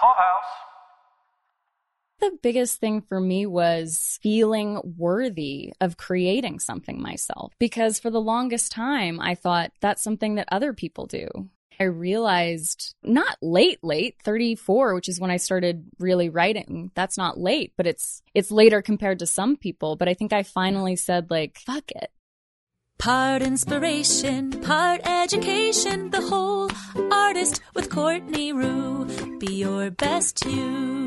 Clubhouse. The biggest thing for me was feeling worthy of creating something myself because for the longest time I thought that's something that other people do. I realized not late, late, 34, which is when I started really writing. That's not late, but it's, it's later compared to some people. But I think I finally said like, fuck it. Part inspiration, part education, the whole artist with Courtney Rioux. Be your best you.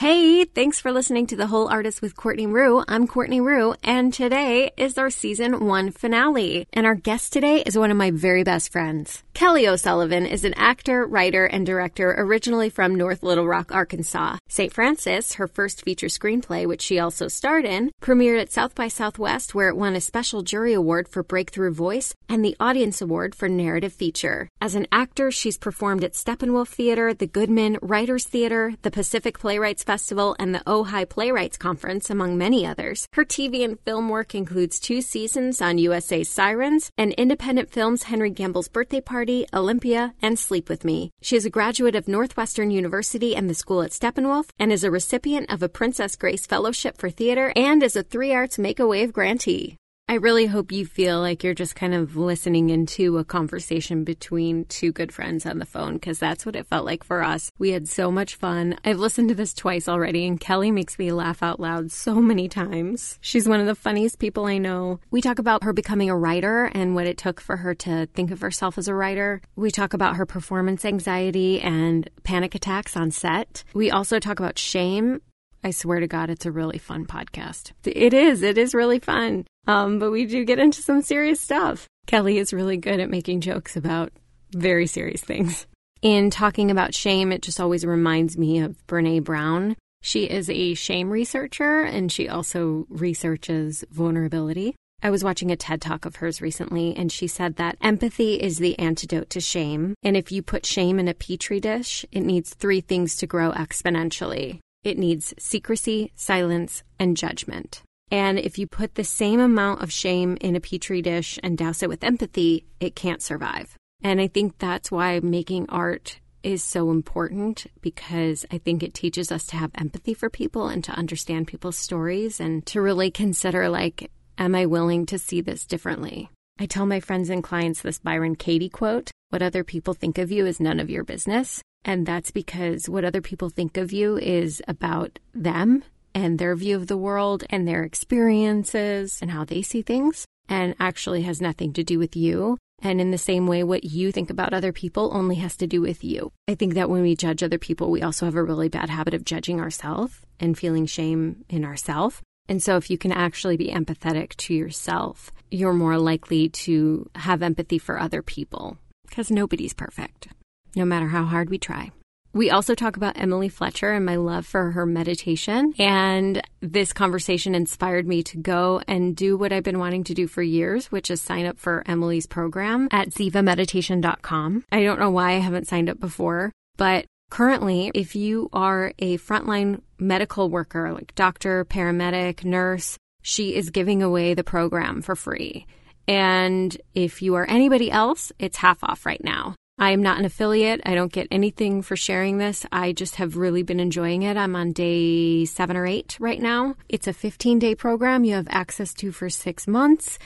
Hey, thanks for listening to The Whole Artist with Courtney Rioux. I'm Courtney Rioux, and today is our season one finale. And our guest today is one of my very best friends. Kelly O'Sullivan is an actor, writer, and director originally from North Little Rock, Arkansas. St. Frances, her first feature screenplay, which she also starred in, premiered at South by Southwest, where it won a special jury award for Breakthrough Voice and the Audience Award for Narrative Feature. As an actor, she's performed at Steppenwolf Theater, the Goodman Writers Theater, the Pacific Playwrights Festival, and the Ojai Playwrights Conference, among many others. Her TV and film work includes two seasons on USA's Sirens and independent films Henry Gamble's Birthday Party, Olympia, and Sleep With Me. She is a graduate of Northwestern University and the School at Steppenwolf and is a recipient of a Princess Grace Fellowship for Theater and is a Three Arts Make a Wave grantee. I really hope you feel like you're just kind of listening into a conversation between two good friends on the phone because that's what it felt like for us. We had so much fun. I've listened to this twice already, and Kelly makes me laugh out loud so many times. She's one of the funniest people I know. We talk about her becoming a writer and what it took for her to think of herself as a writer. We talk about her performance anxiety and panic attacks on set. We also talk about shame I swear to God, it's a really fun podcast. It is. It is really fun. Um, but we do get into some serious stuff. Kelly is really good at making jokes about very serious things. In talking about shame, it just always reminds me of Brene Brown. She is a shame researcher and she also researches vulnerability. I was watching a TED talk of hers recently, and she said that empathy is the antidote to shame. And if you put shame in a petri dish, it needs three things to grow exponentially it needs secrecy, silence, and judgment. And if you put the same amount of shame in a petri dish and douse it with empathy, it can't survive. And I think that's why making art is so important because I think it teaches us to have empathy for people and to understand people's stories and to really consider like, am I willing to see this differently? I tell my friends and clients this Byron Katie quote What other people think of you is none of your business. And that's because what other people think of you is about them and their view of the world and their experiences and how they see things and actually has nothing to do with you. And in the same way, what you think about other people only has to do with you. I think that when we judge other people, we also have a really bad habit of judging ourselves and feeling shame in ourselves. And so, if you can actually be empathetic to yourself, you're more likely to have empathy for other people because nobody's perfect, no matter how hard we try. We also talk about Emily Fletcher and my love for her meditation. And this conversation inspired me to go and do what I've been wanting to do for years, which is sign up for Emily's program at zivameditation.com. I don't know why I haven't signed up before, but currently, if you are a frontline medical worker, like doctor, paramedic, nurse, she is giving away the program for free. And if you are anybody else, it's half off right now. I am not an affiliate. I don't get anything for sharing this. I just have really been enjoying it. I'm on day seven or eight right now. It's a 15 day program you have access to for six months.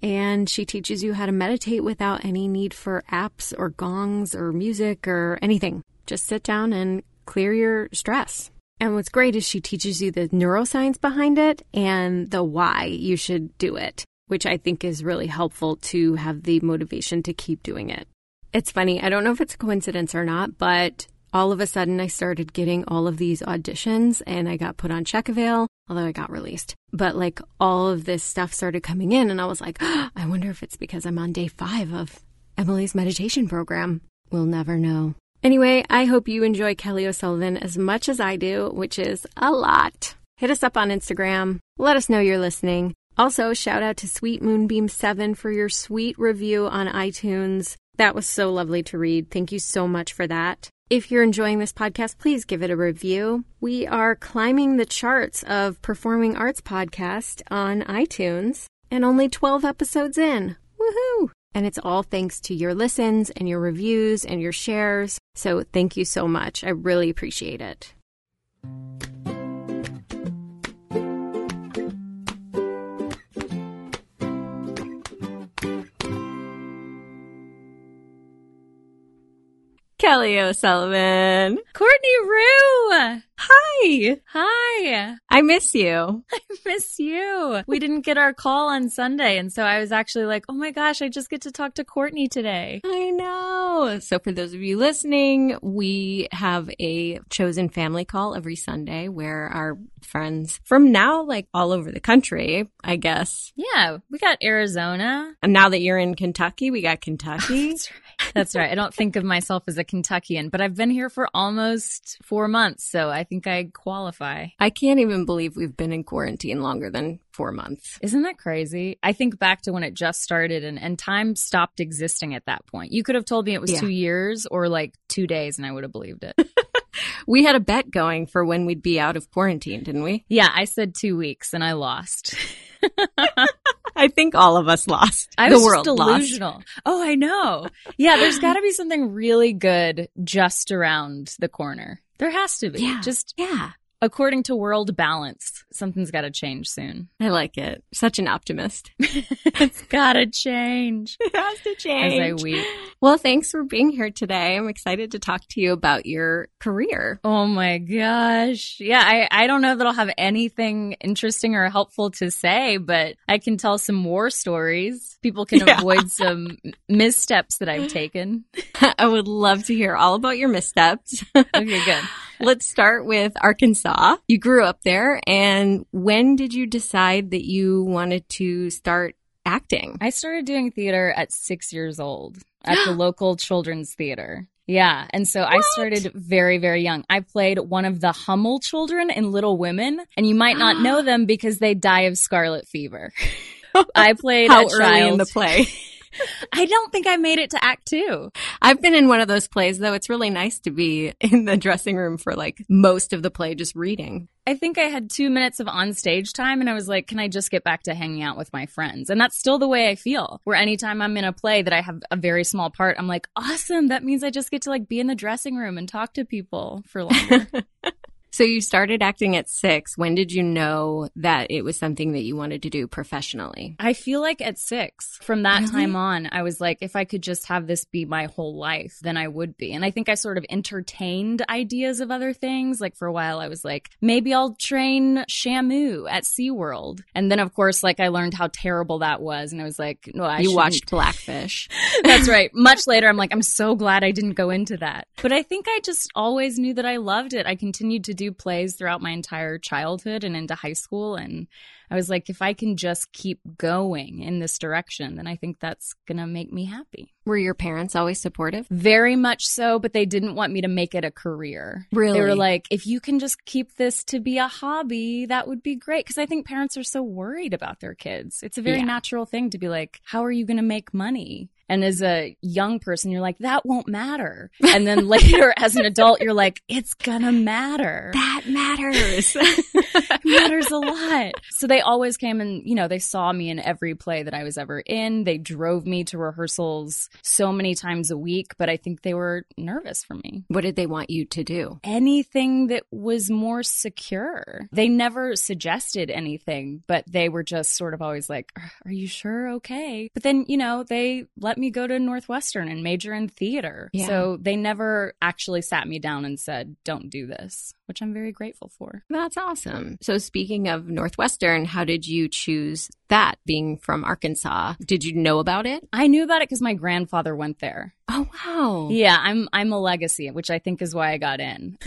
And she teaches you how to meditate without any need for apps or gongs or music or anything. Just sit down and clear your stress. And what's great is she teaches you the neuroscience behind it and the why you should do it, which I think is really helpful to have the motivation to keep doing it. It's funny. I don't know if it's a coincidence or not, but all of a sudden I started getting all of these auditions and I got put on Checkavail, although I got released. But like all of this stuff started coming in and I was like, oh, I wonder if it's because I'm on day five of Emily's meditation program. We'll never know. Anyway, I hope you enjoy Kelly O'Sullivan as much as I do, which is a lot. Hit us up on Instagram. Let us know you're listening. Also, shout out to Sweet Moonbeam7 for your sweet review on iTunes. That was so lovely to read. Thank you so much for that. If you're enjoying this podcast, please give it a review. We are climbing the charts of Performing Arts Podcast on iTunes and only 12 episodes in. Woohoo! And it's all thanks to your listens and your reviews and your shares. So thank you so much. I really appreciate it. Kelly O'Sullivan. Courtney Rioux. Hi. Hi. I miss you. I miss you. We didn't get our call on Sunday. And so I was actually like, oh my gosh, I just get to talk to Courtney today. I know. So for those of you listening, we have a chosen family call every Sunday where our friends from now, like all over the country, I guess. Yeah. We got Arizona. And now that you're in Kentucky, we got Kentucky. That's right. That's right. I don't think of myself as a Kentuckian, but I've been here for almost four months. So I think I qualify. I can't even believe we've been in quarantine longer than four months. Isn't that crazy? I think back to when it just started and, and time stopped existing at that point. You could have told me it was Yeah. two years or like two days and I would have believed it. We had a bet going for when we'd be out of quarantine, didn't we? yeah, I said two weeks and I lost. I think all of us lost. I the was world just lost. Oh, I know. Yeah, there's got to be something really good just around the corner. There has to be. Yeah. Just Yeah. According to world balance, something's got to change soon. I like it. Such an optimist. it's got to change. It has to As change. I weep. Well, thanks for being here today. I'm excited to talk to you about your career. Oh my gosh. Yeah, I, I don't know that I'll have anything interesting or helpful to say, but I can tell some war stories. People can Yeah. avoid some missteps that I've taken. I would love to hear all about your missteps. Okay, good. Let's start with Arkansas. You grew up there, and when did you decide that you wanted to start acting? I started doing theater at six years old at the local children's theater. Yeah. And so I started very, very young. I played one of the Hummel children in Little Women, and you might not know them because they die of scarlet fever. I played How early child. in the play? I don't think I made it to act two. I've been in one of those plays, though. It's really nice to be in the dressing room for like most of the play, just reading. I think I had two minutes of on stage time and I was like, can I just get back to hanging out with my friends? And that's still the way I feel. Where anytime I'm in a play that I have a very small part, I'm like, awesome. That means I just get to like be in the dressing room and talk to people for longer. So you started acting at six. When did you know that it was something that you wanted to do professionally? I feel like at six, from that Really? time on, I was like, if I could just have this be my whole life, then I would be. And I think I sort of entertained ideas of other things. Like for a while, I was like, maybe I'll train Shamu at SeaWorld. And then, of course, like I learned how terrible that was. And I was like, no, I you shouldn't watched Blackfish. That's right. Much later, I'm like, I'm so glad I didn't go into that. But I think I just always knew that I loved it. I continued to do plays throughout my entire childhood and into high school. And I was like, if I can just keep going in this direction, then I think that's going to make me happy. Were your parents always supportive? Very much so, but they didn't want me to make it a career. Really? They were like, if you can just keep this to be a hobby, that would be great. Cause I think parents are so worried about their kids. It's a very Yeah. natural thing to be like, how are you going to make money? And as a young person, you're like, that won't matter. And then later as an adult, you're like, it's gonna matter. That matters. Matters a lot. So they always came and, you know, they saw me in every play that I was ever in. They drove me to rehearsals so many times a week, but I think they were nervous for me. what did they want you to do? Anything that was more secure. They never suggested anything, but they were just sort of always like, Are you sure? Okay. But then, you know, they let me go to Northwestern and major in theater. Yeah. So they never actually sat me down and said, Don't do this, which I'm very grateful for. That's awesome. So speaking of Northwestern, how did you choose that being from Arkansas? Did you know about it? I knew about it because my grandfather went there. Oh wow. Yeah, I'm I'm a legacy, which I think is why I got in.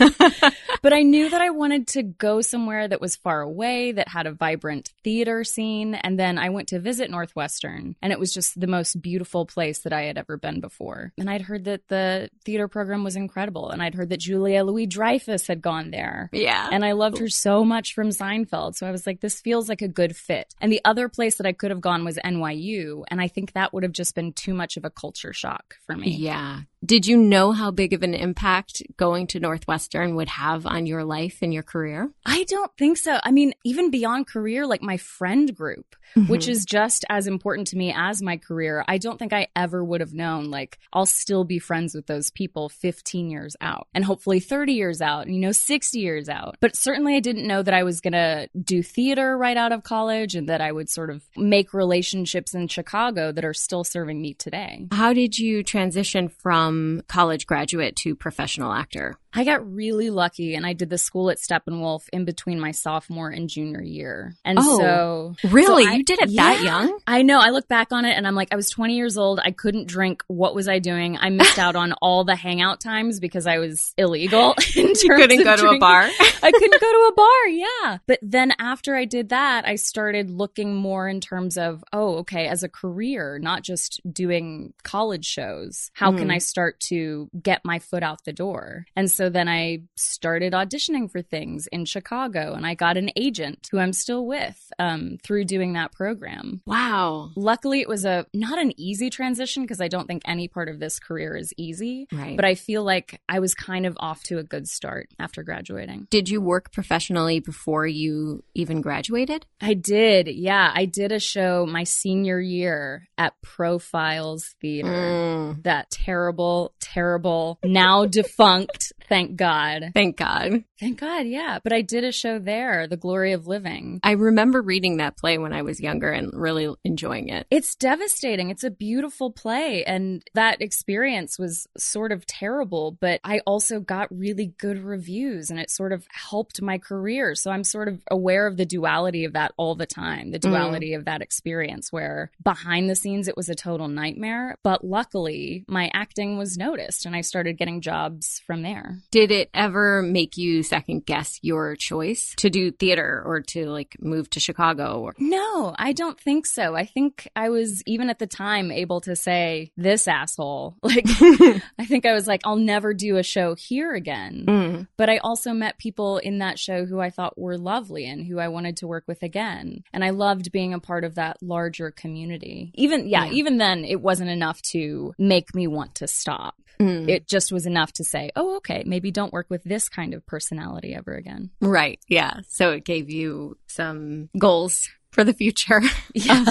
but I knew that I wanted to go somewhere that was far away, that had a vibrant theater scene, and then I went to visit Northwestern, and it was just the most beautiful place that I had ever been before. And I'd heard that the theater program was incredible, and I'd heard that Julia Louis Dreyfus had gone there. Yeah. And I loved her so much from Seinfeld. So I was like, this feels like a good fit. And the other place that I could have gone was NYU. And I think that would have just been too much of a culture shock for me. Yeah. Did you know how big of an impact going to Northwestern would have on your life and your career? I don't think so. I mean, even beyond career, like my friend group, mm-hmm. which is just as important to me as my career, I don't think I ever would have known, like, I'll still be friends with those people 15 years out and hopefully 30 years out, and, you know, 60 years out. But certainly I didn't know that I was going to do theater right out of college and that I would sort of make relationships in Chicago that are still serving me today. How did you transition from college graduate to professional actor? I got really lucky and I did the school at Steppenwolf in between my sophomore and junior year. And oh, so Really? So I, you did it yeah, that young? I know. I look back on it and I'm like, I was 20 years old. I couldn't drink. What was I doing? I missed out on all the hangout times because I was illegal. you couldn't go to a bar? I couldn't go to a bar. Yeah. But then after I did that, I started looking more in terms of, oh, okay, as a career, not just doing college shows. How mm. can I start to get my foot out the door? And so then I started auditioning for things in Chicago and I got an agent who I'm still with um, through doing that program. Wow. Luckily, it was a not an easy transition because I don't think any part of this career is easy. Right. But I feel like I was kind of off to a good start after graduating. Did you work professionally before you even graduated? I did. Yeah. I did a show my senior year at Profiles Theater. Mm. That terrible, terrible, now defunct Thank God. Thank God. Thank God, yeah. But I did a show there, The Glory of Living. I remember reading that play when I was younger and really enjoying it. It's devastating. It's a beautiful play. And that experience was sort of terrible, but I also got really good reviews and it sort of helped my career. So I'm sort of aware of the duality of that all the time, the mm. duality mm. of that experience where behind the scenes it was a total nightmare. But luckily, my acting was noticed and I started getting jobs from there. Did it ever make you second guess your choice to do theater or to like move to Chicago? Or- no, I don't think so. I think I was even at the time able to say this asshole. Like I think I was like I'll never do a show here again. Mm. But I also met people in that show who I thought were lovely and who I wanted to work with again. And I loved being a part of that larger community. Even yeah, yeah. even then it wasn't enough to make me want to stop. Mm. It just was enough to say, oh, okay, maybe don't work with this kind of personality ever again. Right. Yeah. So it gave you some goals for the future. yeah.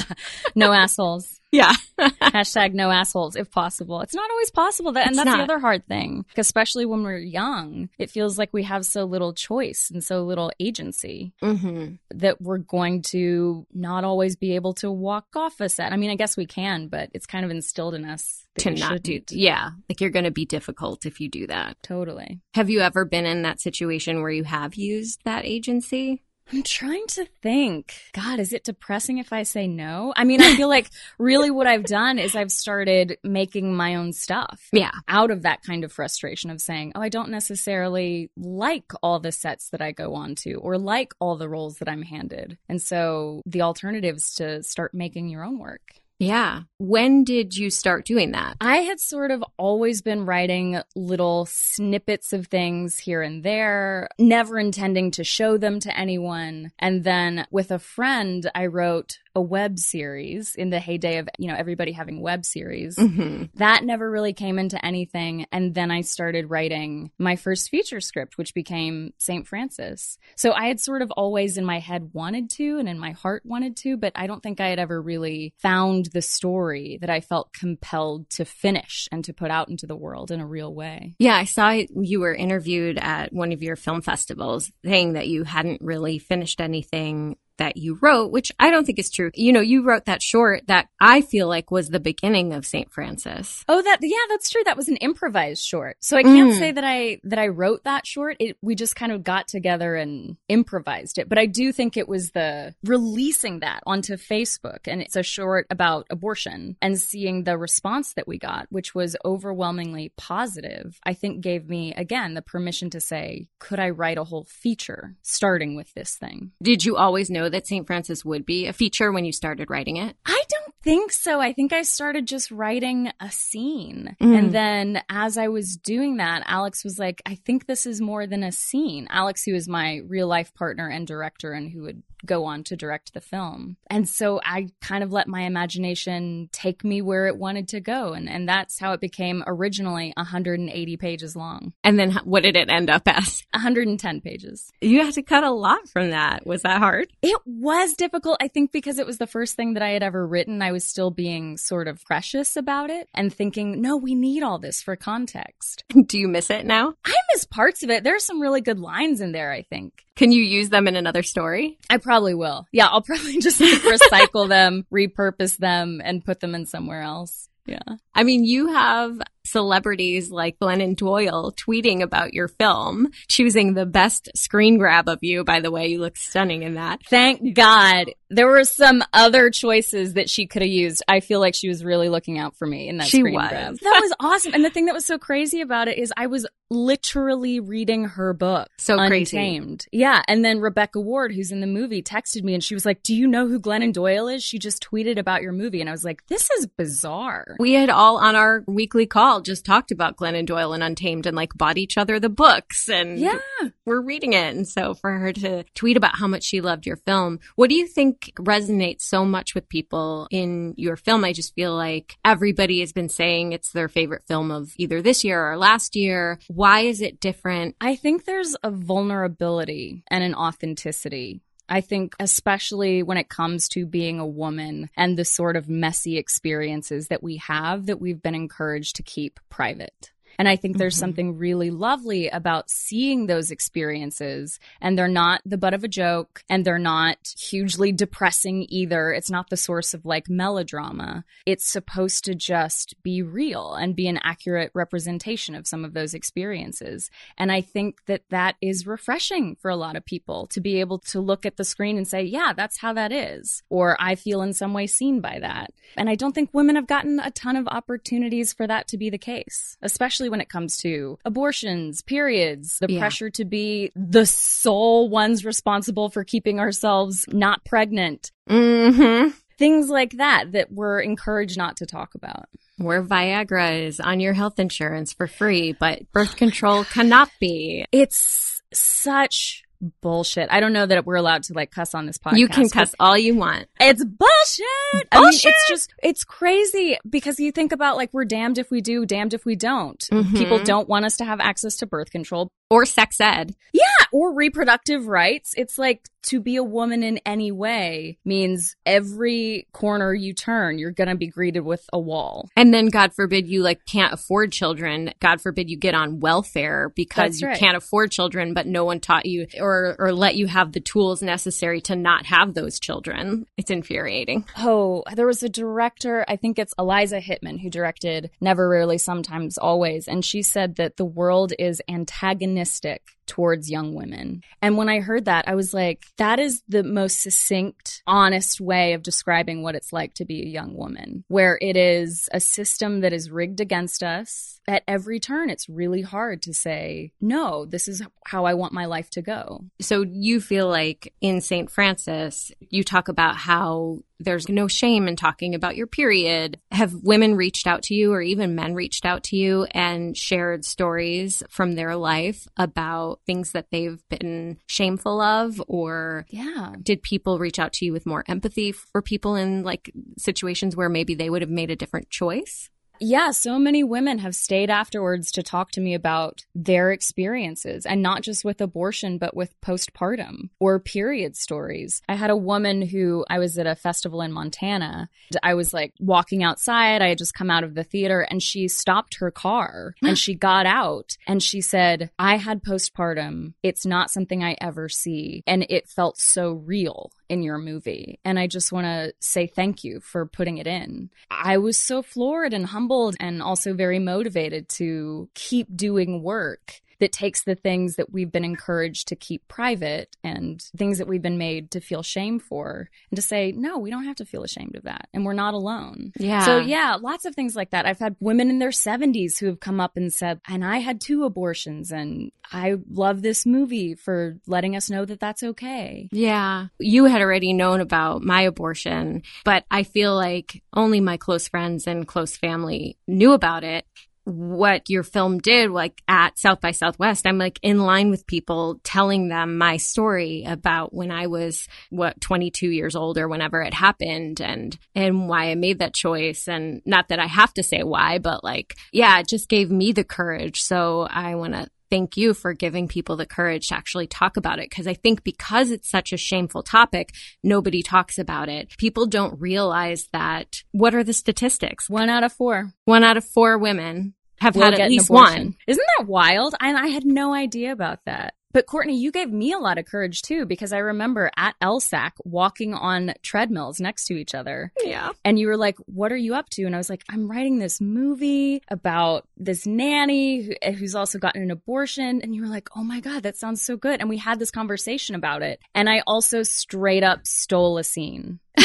no assholes. Yeah. Hashtag no assholes if possible. It's not always possible. That, and that's not. the other hard thing, especially when we're young. It feels like we have so little choice and so little agency mm-hmm. that we're going to not always be able to walk off a set. I mean, I guess we can, but it's kind of instilled in us to not do. Yeah. Like you're going to be difficult if you do that. Totally. Have you ever been in that situation where you have used that agency? I'm trying to think. God, is it depressing if I say no? I mean, I feel like really what I've done is I've started making my own stuff. Yeah. Out of that kind of frustration of saying, oh, I don't necessarily like all the sets that I go on to or like all the roles that I'm handed. And so the alternative is to start making your own work. Yeah. When did you start doing that? I had sort of always been writing little snippets of things here and there, never intending to show them to anyone. And then with a friend, I wrote a web series in the heyday of, you know, everybody having web series. Mm-hmm. That never really came into anything. And then I started writing my first feature script, which became St. Frances. So I had sort of always in my head wanted to and in my heart wanted to, but I don't think I had ever really found the story that I felt compelled to finish and to put out into the world in a real way. Yeah, I saw you were interviewed at one of your film festivals saying that you hadn't really finished anything that you wrote, which I don't think is true. You know, you wrote that short that I feel like was the beginning of St. Frances. Oh, that, yeah, that's true. That was an improvised short. So I can't mm. say that I, that I wrote that short. It, we just kind of got together and improvised it. But I do think it was the releasing that onto Facebook and it's a short about abortion and seeing the response that we got, which was overwhelmingly positive, I think gave me again the permission to say, could I write a whole feature starting with this thing? Did you always know know that St. Frances would be a feature when you started writing it? I don't think so. I think I started just writing a scene. Mm. And then as I was doing that, Alex was like, I think this is more than a scene. Alex, who is my real life partner and director and who would go on to direct the film. And so I kind of let my imagination take me where it wanted to go. And, and that's how it became originally 180 pages long. And then what did it end up as? 110 pages. You had to cut a lot from that. Was that hard? It was difficult, I think, because it was the first thing that I had ever written. I was still being sort of precious about it and thinking, no, we need all this for context. Do you miss it now? I miss parts of it. There are some really good lines in there, I think. Can you use them in another story? I probably will. Yeah, I'll probably just recycle them, repurpose them, and put them in somewhere else. Yeah. I mean, you have celebrities like Glennon Doyle tweeting about your film, choosing the best screen grab of you. By the way, you look stunning in that. Thank God. There were some other choices that she could have used. I feel like she was really looking out for me in that she screen was. grab. That was awesome. And the thing that was so crazy about it is I was literally reading her book. So crazy. Untamed. Yeah. And then Rebecca Ward, who's in the movie, texted me and she was like, Do you know who Glennon Doyle is? She just tweeted about your movie. And I was like, This is bizarre. We had all on our weekly call just talked about Glennon Doyle and Untamed and like bought each other the books and Yeah. we're reading it. And so for her to tweet about how much she loved your film, what do you think resonates so much with people in your film? I just feel like everybody has been saying it's their favorite film of either this year or last year. Why is it different? I think there's a vulnerability and an authenticity. I think, especially when it comes to being a woman and the sort of messy experiences that we have that we've been encouraged to keep private. And I think there's Mhm. something really lovely about seeing those experiences and they're not the butt of a joke and they're not hugely depressing either. It's not the source of like melodrama. It's supposed to just be real and be an accurate representation of some of those experiences. And I think that that is refreshing for a lot of people to be able to look at the screen and say, yeah, that's how that is. Or I feel in some way seen by that. And I don't think women have gotten a ton of opportunities for that to be the case, especially when it comes to abortions, periods, the Yeah. pressure to be the sole ones responsible for keeping ourselves not pregnant. Mm-hmm. Things like that that we're encouraged not to talk about. Where Viagra is on your health insurance for free, but birth control cannot be. It's such bullshit. I don't know that we're allowed to like cuss on this podcast. You can cuss all you want. It's bullshit. I mean, Bullshit. it's just, it's crazy because you think about like, we're damned if we do, damned if we don't. Mhm. People don't want us to have access to birth control. Or sex ed. Yeah. Or reproductive rights. It's like to be a woman in any way means every corner you turn, you're going to be greeted with a wall. And then God forbid you like can't afford children. God forbid you get on welfare because That's you can't afford children, but no one taught you or or let you have the tools necessary to not have those children. It's infuriating. Oh, there was a director, I think it's Eliza Hittman, who directed Never, Rarely, Sometimes, Always. And she said that the world is antagonistic towards young women. And when I heard that, I was like, that is the most succinct, honest way of describing what it's like to be a young woman, where it is a system that is rigged against us. At every turn, it's really hard to say, no, this is how I want my life to go. So you feel like in St. Frances, you talk about how there's no shame in talking about your period. Have women reached out to you or even men reached out to you and shared stories from their life about things that they've been shameful of or Yeah. did people reach out to you with more empathy for people in like situations where maybe they would have made a different choice? Yeah, so many women have stayed afterwards to talk to me about their experiences and not just with abortion, but with postpartum or period stories. I had a woman who I was at a festival in Montana. I was like walking outside. I had just come out of the theater and she stopped her car and she got out and she said, I had postpartum. It's not something I ever see. And it felt so real in your movie. And I just want to say thank you for putting it in. I was so floored and humbled and also very motivated to keep doing work that takes the things that we've been encouraged to keep private and things that we've been made to feel shame for and to say, no, we don't have to feel ashamed of that. And we're not alone. Yeah. So yeah, lots of things like that. I've had women in their 70s who have come up and said, and I had two abortions and I love this movie for letting us know that that's okay. Yeah. You had already known about my abortion, but I feel like only my close friends and close family knew about it. What your film did, like at South by Southwest, I'm like in line with people telling them my story about when I was, what, 22 years old or whenever it happened and, and why I made that choice. And not that I have to say why, but like, yeah, it just gave me the courage. So I want to thank you for giving people the courage to actually talk about it. Cause I think because it's such a shameful topic, nobody talks about it. People don't realize that what are the statistics? One out of four. One out of four women have will had at least one. Isn't that wild? And I had no idea about that. But Courtney, you gave me a lot of courage too, because I remember at LSAC walking on treadmills next to each other. Yeah. And you were like, What are you up to? And I was like, I'm writing this movie about this nanny who, who's also gotten an abortion. And you were like, Oh my God, that sounds so good. And we had this conversation about it. And I also straight up stole a scene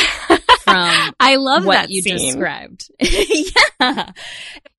from I love what that you scene. described. yeah.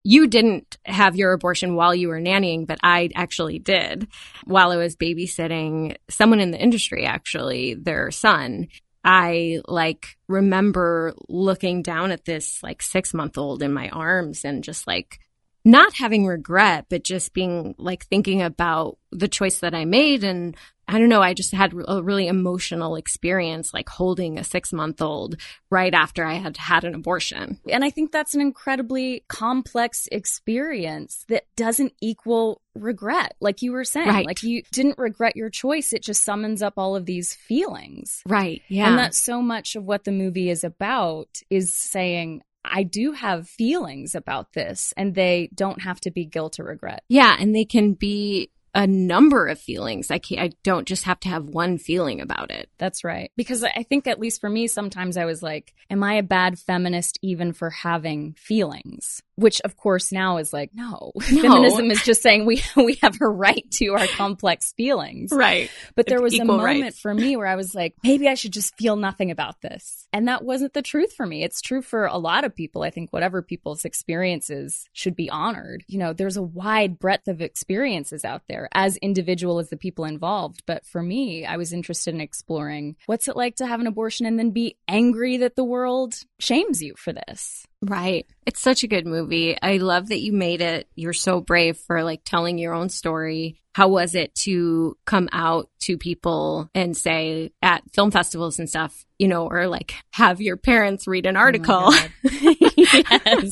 You didn't have your abortion while you were nannying, but I actually did while I was babysitting someone in the industry, actually, their son. I like remember looking down at this like six month old in my arms and just like not having regret, but just being like thinking about the choice that I made. And I don't know, I just had a really emotional experience like holding a six month old right after I had had an abortion. And I think that's an incredibly complex experience that doesn't equal regret, like you were saying. Right. Like you didn't regret your choice, it just summons up all of these feelings. Right. Yeah. And that's so much of what the movie is about is saying, I do have feelings about this, and they don't have to be guilt or regret. Yeah, and they can be a number of feelings. I can't, I don't just have to have one feeling about it. That's right. Because I think, at least for me, sometimes I was like, Am I a bad feminist even for having feelings? Which, of course, now is like, no. No. Feminism is just saying we, we have a right to our complex feelings. Right. But there was a moment rights. for me where I was like, maybe I should just feel nothing about this. And that wasn't the truth for me. It's true for a lot of people. I think whatever people's experiences should be honored. You know, there's a wide breadth of experiences out there, as individual as the people involved. But for me, I was interested in exploring what's it like to have an abortion and then be angry that the world shames you for this. Right. It's such a good movie. I love that you made it. You're so brave for like telling your own story. How was it to come out to people and say at film festivals and stuff, you know, or like have your parents read an oh article? Oh yes.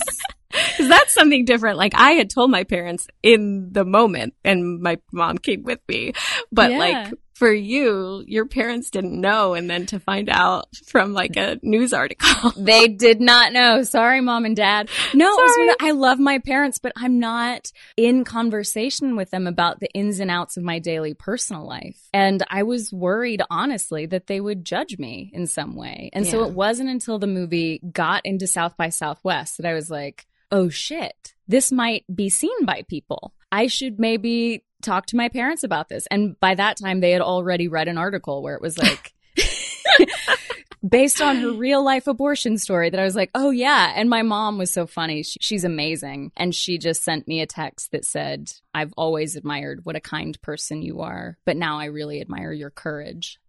Because that's something different. Like I had told my parents in the moment and my mom came with me. But Yeah. like for you, your parents didn't know. And then to find out from like a news article. They did not know. Sorry, mom and dad. No, it was Sorry. one of- I love my parents, but I'm not in conversation with them about the ins and outs of my daily personal life. And I was worried, honestly, that they would judge me in some way. And so it wasn't until the movie got into South by Southwest that I was like, oh shit, this might be seen by people. I should maybe talk to my parents about this. And by that time, they had already read an article where it was like, based on her real life abortion story that I was like, oh yeah. And my mom was so funny. She, she's amazing. And she just sent me a text that said, I've always admired what a kind person you are, but now I really admire your courage.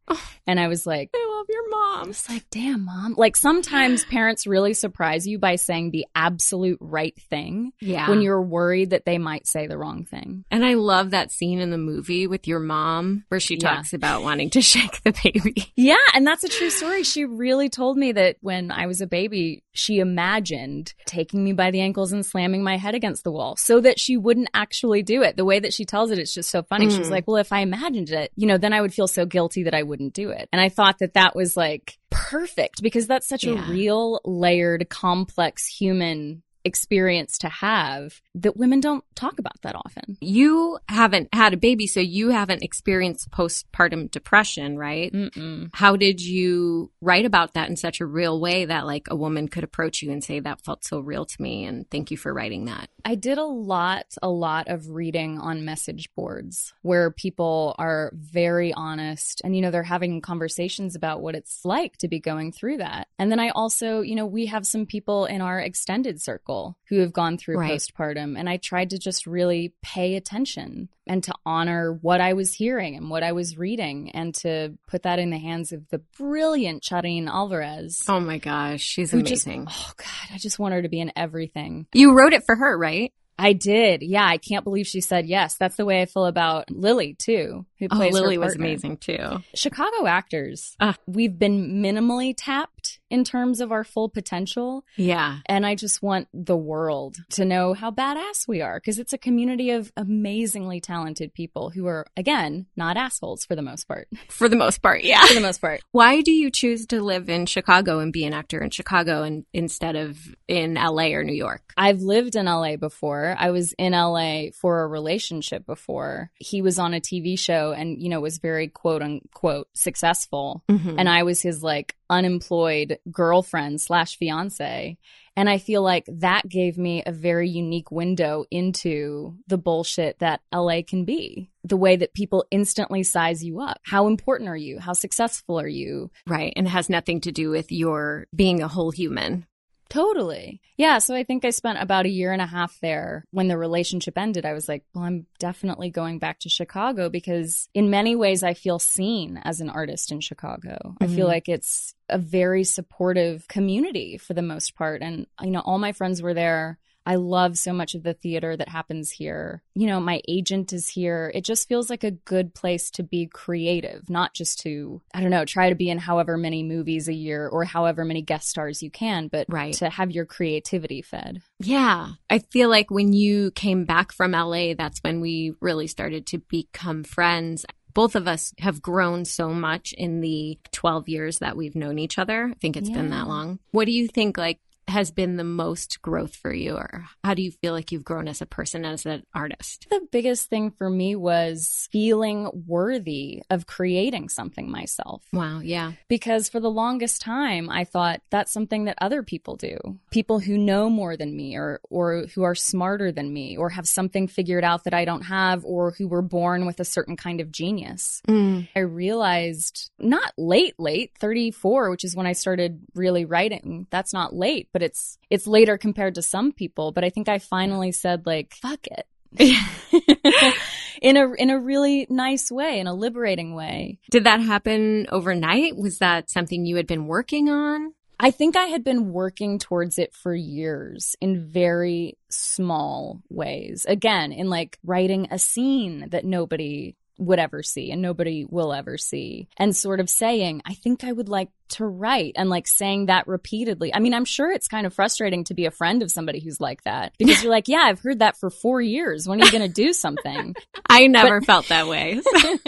And I was like, I love your mom. it's like, damn, mom. Like sometimes parents really surprise you by saying the absolute right thing Yeah. when you're worried that they might say the wrong thing. and I love that scene in the movie with your mom where she Yeah. talks about wanting to shake the baby. Yeah, and that's a true story. She really told me that when I was a baby, she imagined taking me by the ankles and slamming my head against the wall so that she wouldn't actually do it. The way that she tells it, it's just so funny. She was Mm. like, well, if I imagined it, you know, then I would feel so guilty that I wouldn't do it. And I thought that that was like perfect because that's such Yeah. a real, layered, complex human experience to have that women don't talk about that often. You haven't had a baby, so you haven't experienced postpartum depression, right? Mm-mm. How did you write about that in such a real way that like a woman could approach you and say that felt so real to me and thank you for writing that? I did a lot, a lot of reading on message boards where people are very honest and, you know, they're having conversations about what it's like to be going through that. And then I also, you know, we have some people in our extended circle who have gone through Right. postpartum. And I tried to just really pay attention and to honor what I was hearing and what I was reading and to put that in the hands of the brilliant Charin Alvarez. Oh my gosh, she's who just- amazing. oh God, I just want her to be in everything. you wrote it for her, right? I did. Yeah. I can't believe she said yes. That's the way I feel about Lily too, who Oh, plays her Lily was amazing too. Chicago actors, Ah. we've been minimally tapped in terms of our full potential. Yeah. And I just want the world to know how badass we are because it's a community of amazingly talented people who are, again, not assholes for the most part. For the most part, yeah. For the most part. Why do you choose to live in Chicago and be an actor in Chicago and instead of in LA or New York? I've lived in LA before. I was in LA for a relationship before. He was on a TV show and, you know, was very quote unquote successful. Mm-hmm. And I was his like unemployed girlfriend slash fiance. And I feel like that gave me a very unique window into the bullshit that LA can be. The way that people instantly size you up. How important are you? How successful are you? right. And it has nothing to do with your being a whole human. Totally. Yeah. So I think I spent about a year and a half there. When the relationship ended, I was like, well, I'm definitely going back to Chicago because in many ways I feel seen as an artist in Chicago. I feel Mhm. like it's a very supportive community for the most part. And, you know, all my friends were there. I love so much of the theater that happens here. You know, my agent is here. It just feels like a good place to be creative, not just to, I don't know, try to be in however many movies a year or however many guest stars you can, but Right. to have your creativity fed. Yeah. I feel like when you came back from LA, that's when we really started to become friends. Both of us have grown so much in the 12 years that we've known each other. I think it's been that long. What do you think like has been the most growth for you or how do you feel like you've grown as a person as an artist? The biggest thing for me was feeling worthy of creating something myself. Wow, yeah. because for the longest time I thought that's something that other people do. People who know more than me or or who are smarter than me or have something figured out that I don't have or who were born with a certain kind of genius. Mm. I realized not late late 34 which is when I started really writing. That's not late, but it's it's later compared to some people, but I think I finally said like fuck it. in a in a really nice way, in a liberating way. Did that happen overnight? Was that something you had been working on? I think I had been working towards it for years in very small ways. Again, in like writing a scene that nobody would ever see and nobody will ever see and sort of saying, I think I would like to write and like saying that repeatedly. I mean, I'm sure it's kind of frustrating to be a friend of somebody who's like that because you're like, yeah, I've heard that for four years. When are you going to do something? I never felt that way.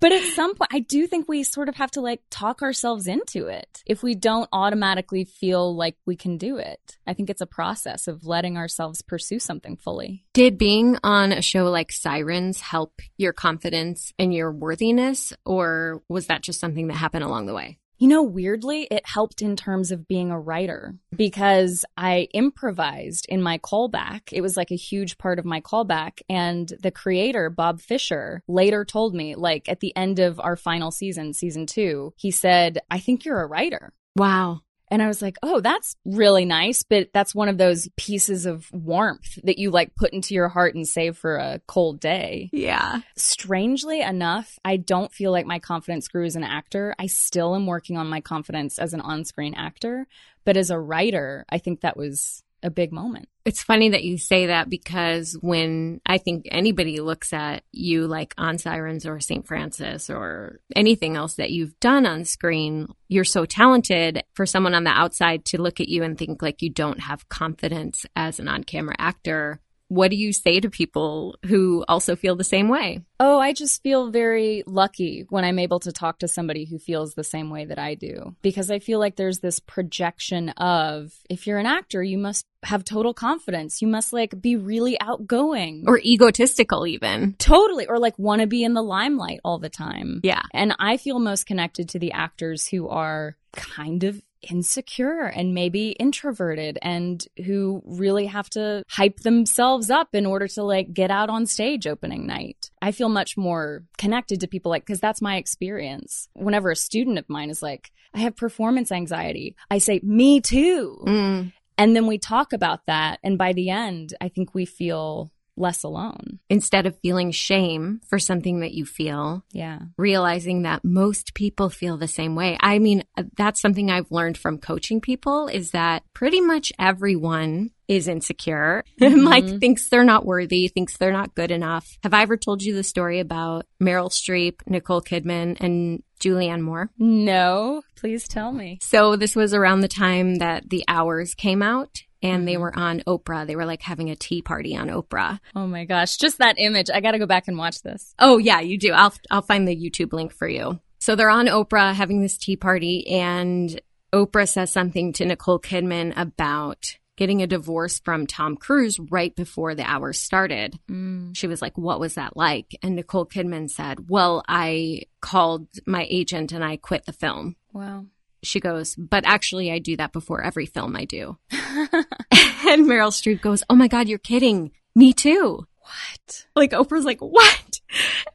but at some point, I do think we sort of have to like talk ourselves into it if we don't automatically feel like we can do it. I think it's a process of letting ourselves pursue something fully. Did being on a show like Sirens help your confidence and your worthiness, or was that just something that happened along the way? You know, weirdly, it helped in terms of being a writer because I improvised in my callback. It was like a huge part of my callback. And the creator, Bob Fisher, later told me, like at the end of our final season, season two, he said, I think you're a writer. Wow. And I was like, oh, that's really nice. But that's one of those pieces of warmth that you like put into your heart and save for a cold day. Yeah. Strangely enough, I don't feel like my confidence grew as an actor. I still am working on my confidence as an on screen actor. But as a writer, I think that was a big moment. It's funny that you say that because when I think anybody looks at you like on Sirens or St. Frances or anything else that you've done on screen, you're so talented for someone on the outside to look at you and think like you don't have confidence as an on camera actor. What do you say to people who also feel the same way? Oh, I just feel very lucky when I'm able to talk to somebody who feels the same way that I do. Because I feel like there's this projection of if you're an actor, you must have total confidence. You must like be really outgoing. Or egotistical, even. Totally. Or like want to be in the limelight all the time. Yeah. And I feel most connected to the actors who are kind of insecure and maybe introverted and who really have to hype themselves up in order to like get out on stage opening night. I feel much more connected to people like, cause that's my experience. Whenever a student of mine is like, I have performance anxiety, I say, me too. Mm. And then we talk about that. And by the end, I think we feel less alone. instead of feeling shame for something that you feel, Yeah. realizing that most people feel the same way. I mean, that's something I've learned from coaching people is that pretty much everyone is insecure and like mm-hmm. thinks they're not worthy, thinks they're not good enough. Have I ever told you the story about Meryl Streep, Nicole Kidman, and Julianne Moore? No, please tell me. So this was around the time that The Hours came out and they mm-hmm. were on Oprah. They were like having a tea party on Oprah. Oh my gosh, just that image. I got to go back and watch this. Oh yeah, you do. I'll I'll find the YouTube link for you. So they're on Oprah having this tea party and Oprah says something to Nicole Kidman about getting a divorce from Tom Cruise right before the hour started. Mm. She was like, "What was that like?" And Nicole Kidman said, "Well, I called my agent and I quit the film." Wow. She goes, "But actually I do that before every film I do." and Meryl Streep goes, "Oh my god, you're kidding. Me too." What? Like Oprah's like, what?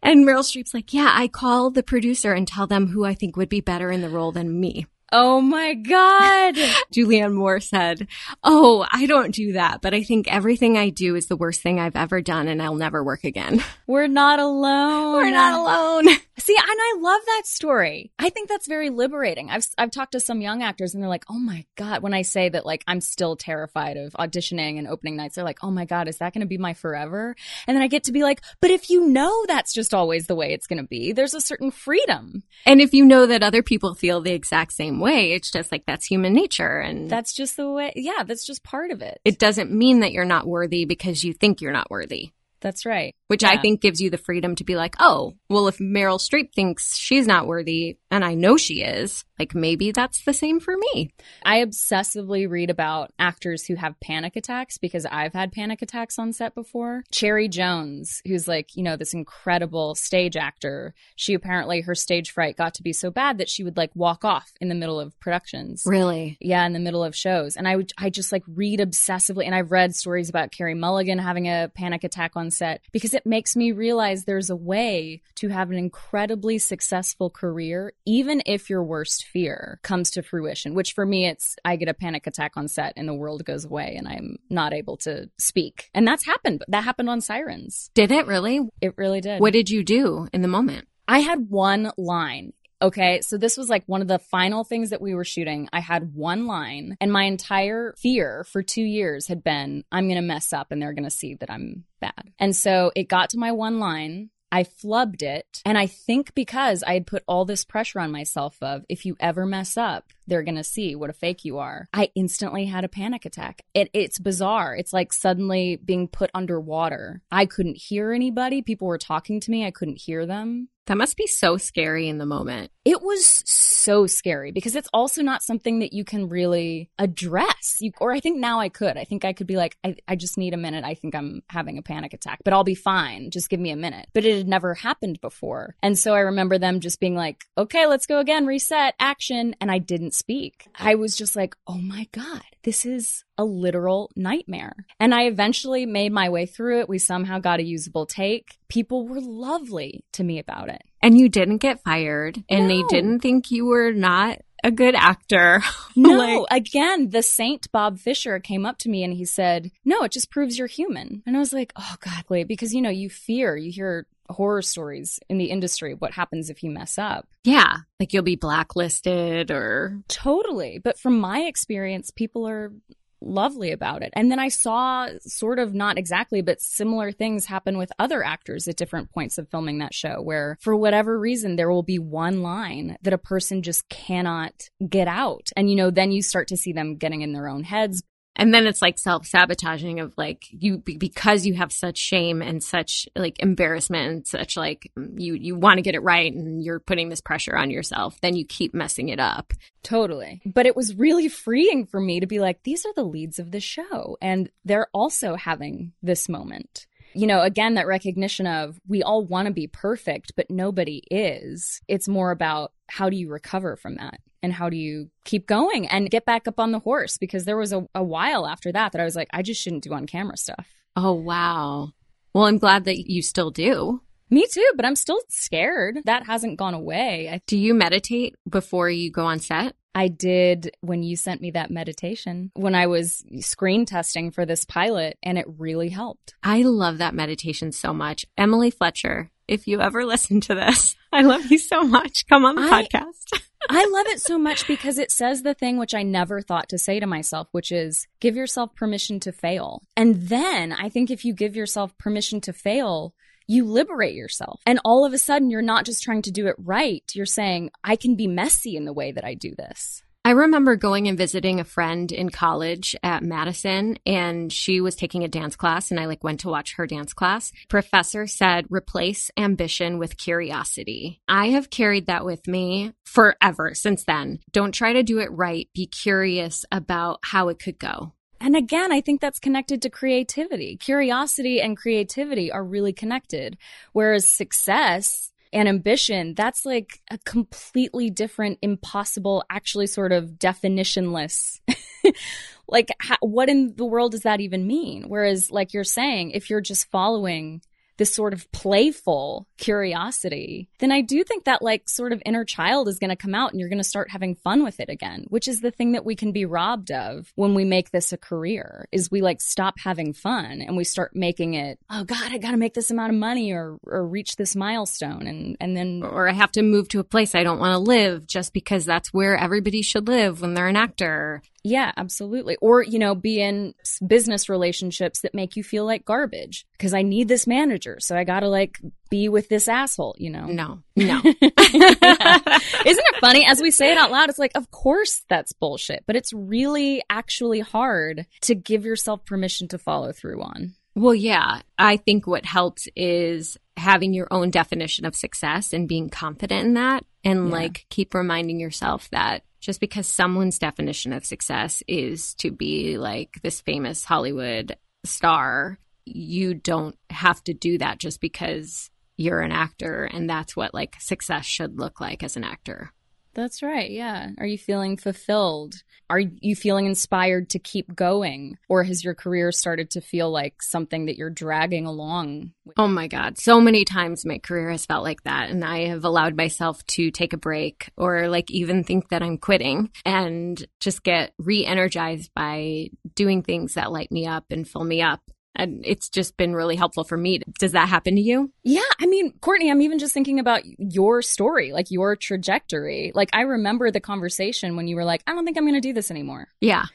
And Meryl Streep's like, yeah, I call the producer and tell them who I think would be better in the role than me. Oh my God. Julianne Moore said, oh, I don't do that, but I think everything I do is the worst thing I've ever done and I'll never work again. We're not alone. We're not alone. See, and I love that story. I think that's very liberating. I've I've talked to some young actors and they're like, "Oh my god," when I say that like I'm still terrified of auditioning and opening nights, they're like, "Oh my god, is that going to be my forever?" And then I get to be like, "But if you know that's just always the way it's going to be, there's a certain freedom. And if you know that other people feel the exact same way, it's just like that's human nature. And That's just the way. Yeah, that's just part of it. it doesn't mean that you're not worthy because you think you're not worthy. that's right. which I think gives you the freedom to be like, oh, well, if Meryl Streep thinks she's not worthy and I know she is, like maybe that's the same for me. I obsessively read about actors who have panic attacks because I've had panic attacks on set before. Cherry Jones, who's like, you know, this incredible stage actor, she apparently, her stage fright got to be so bad that she would like walk off in the middle of productions. Really? Yeah, in the middle of shows. And I would I just like read obsessively and I've read stories about Carey Mulligan having a panic attack on set because it makes me realize there's a way to have an incredibly successful career even if your worst fear comes to fruition, which for me it's I get a panic attack on set and the world goes away and I'm not able to speak. And that's happened. That happened on Sirens. Did it really? It really did. What did you do in the moment? I had one line. Okay, so this was like one of the final things that we were shooting. I had one line, and my entire fear for two years had been I'm going to mess up and they're going to see that I'm bad. And so it got to my one line. I flubbed it. And I think because I had put all this pressure on myself of if you ever mess up, they're going to see what a fake you are. I instantly had a panic attack. It, it's bizarre. It's like suddenly being put underwater. I couldn't hear anybody. People were talking to me. I couldn't hear them. That must be so scary in the moment. It was so scary because it's also not something that you can really address. You, or I think now I could. I think I could be like, I, I just need a minute. I think I'm having a panic attack, but I'll be fine. Just give me a minute. But it had never happened before. And so I remember them just being like, okay, let's go again, reset, action. And I didn't speak. I was just like, oh my God, this is a literal nightmare. And I eventually made my way through it. We somehow got a usable take. People were lovely to me about it. And you didn't get fired, and they didn't think you were not a good actor. No, Like- again, the saint Bob Fisher came up to me and he said, No, it just proves you're human. And I was like, Oh, God, wait, because you know, you fear, you hear horror stories in the industry. What happens if you mess up? yeah, like you'll be blacklisted or Totally. But from my experience, people are lovely about it. And then I saw sort of not exactly, but similar things happen with other actors at different points of filming that show, where for whatever reason, there will be one line that a person just cannot get out. And, you know, then you start to see them getting in their own heads. And then it's like self sabotaging of like you because you have such shame and such like embarrassment and such like you you want to get it right and you're putting this pressure on yourself. Then you keep messing it up. Totally. But it was really freeing for me to be like, these are the leads of the show. And they're also having this moment. You know, again, that recognition of we all want to be perfect, but nobody is. It's more about how do you recover from that? And how do you keep going and get back up on the horse? Because there was a, a while after that that I was like, I just shouldn't do on camera stuff. Oh wow. Well, I'm glad that you still do. Me too, but I'm still scared. That hasn't gone away. I Do you meditate before you go on set? I did when you sent me that meditation when I was screen testing for this pilot, and it really helped. I love that meditation so much. Emily Fletcher, if you ever listen to this, I love you so much. Come on the I- podcast. I love it so much because it says the thing which I never thought to say to myself, which is give yourself permission to fail. And then I think if you give yourself permission to fail, you liberate yourself. And all of a sudden, you're not just trying to do it right. You're saying, I can be messy in the way that I do this. I remember going and visiting a friend in college at Madison and she was taking a dance class and I like went to watch her dance class. Professor said replace ambition with curiosity. I have carried that with me forever since then. Don't try to do it right. Be curious about how it could go. And again, I think that's connected to creativity. Curiosity and creativity are really connected. Whereas success and ambition, that's like a completely different, impossible, actually sort of definitionless. like, how, what in the world does that even mean? Whereas, like you're saying, if you're just following this sort of playful curiosity, then I do think that like sort of inner child is going to come out and you're going to start having fun with it again, which is the thing that we can be robbed of when we make this a career is we like stop having fun and we start making it, oh God, I got to make this amount of money or, or reach this milestone. And, and then Or I have to move to a place I don't want to live just because that's where everybody should live when they're an actor. Yeah, absolutely. Or, you know, be in business relationships that make you feel like garbage because I need this manager. So I got to like be with this asshole, you know? No, no. Isn't it funny? As we say it out loud, it's like, of course that's bullshit, but it's really actually hard to give yourself permission to follow through on. Well, yeah. I think what helps is having your own definition of success and being confident in that and Yeah. like keep reminding yourself that just because someone's definition of success is to be like this famous Hollywood star, you don't have to do that just because you're an actor and that's what like success should look like as an actor. That's right. Yeah. Are you feeling fulfilled? Are you feeling inspired to keep going? Or has your career started to feel like something that you're dragging along? Oh my God. So many times my career has felt like that. And I have allowed myself to take a break or like even think that I'm quitting and just get re energized by doing things that light me up and fill me up. And it's just been really helpful for me. Does that happen to you? Yeah, I mean, Courtney, I'm even just thinking about your story, like your trajectory. Like, I remember the conversation when you were like, I don't think I'm going to do this anymore. Yeah.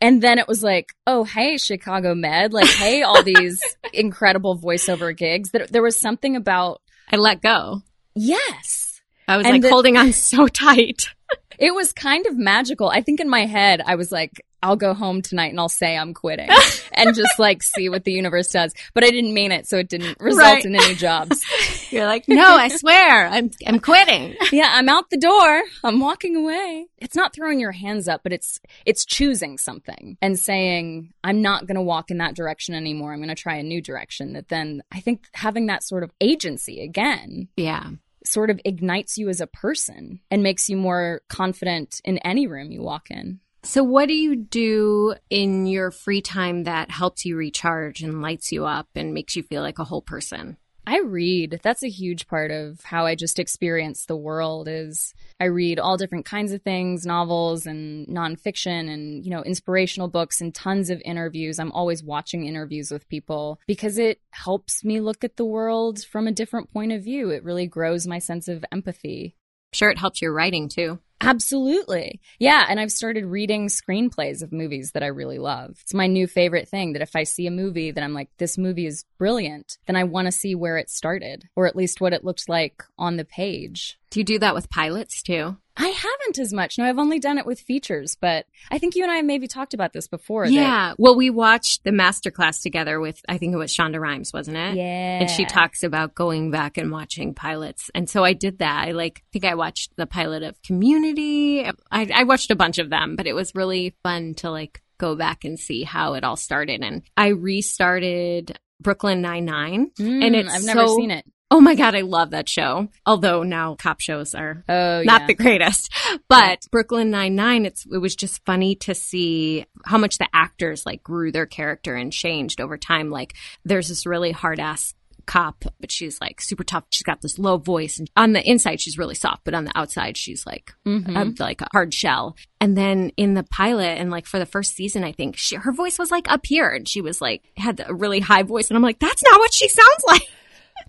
And then it was like, oh, hey, Chicago Med, like, hey, all these incredible voiceover gigs. There, there was something about, I let go. yes, I was And like the- holding on so tight. it was kind of magical. I think in my head, I was like, I'll go home tonight and I'll say I'm quitting and just like see what the universe does. But I didn't mean it, so it didn't result Right. in any jobs. You're like, no, I swear, I'm, I'm quitting. yeah, I'm out the door. I'm walking away. It's not throwing your hands up, but it's it's choosing something and saying, I'm not going to walk in that direction anymore. I'm going to try a new direction. That then I think having that sort of agency again Yeah. sort of ignites you as a person and makes you more confident in any room you walk in. So, what do you do in your free time that helps you recharge and lights you up and makes you feel like a whole person? I read. That's a huge part of how I just experience the world is I read all different kinds of things, novels and nonfiction and, you know, inspirational books and tons of interviews. I'm always watching interviews with people because it helps me look at the world from a different point of view. It really grows my sense of empathy. Sure, it helps your writing too. Absolutely. Yeah. And I've started reading screenplays of movies that I really love. It's my new favorite thing that if I see a movie that I'm like, this movie is brilliant, then I want to see where it started or at least what it looked like on the page. Do you do that with pilots too? I haven't as much. No, I've only done it with features, but I think you and I maybe talked about this before. that- Yeah. Well, we watched the masterclass together with, I think it was Shonda Rhimes, wasn't it? yeah. And she talks about going back and watching pilots. And so I did that. I like, think I watched the pilot of Community. I, I watched a bunch of them, but it was really fun to like go back and see how it all started. And I restarted Brooklyn Nine-Nine. Mm, and it's I've never so- seen it. Oh my God, I love that show. Although now cop shows are Oh, not yeah. the greatest. But Brooklyn Nine Nine, it's it was just funny to see how much the actors like grew their character and changed over time. Like there's this really hard ass cop, but she's like super tough. She's got this low voice, and on the inside she's really soft, but on the outside she's like Mhm. um, like a hard shell. And then in the pilot, and like for the first season, I think she, her voice was like up here, and she was like had a really high voice, and I'm like, that's not what she sounds like.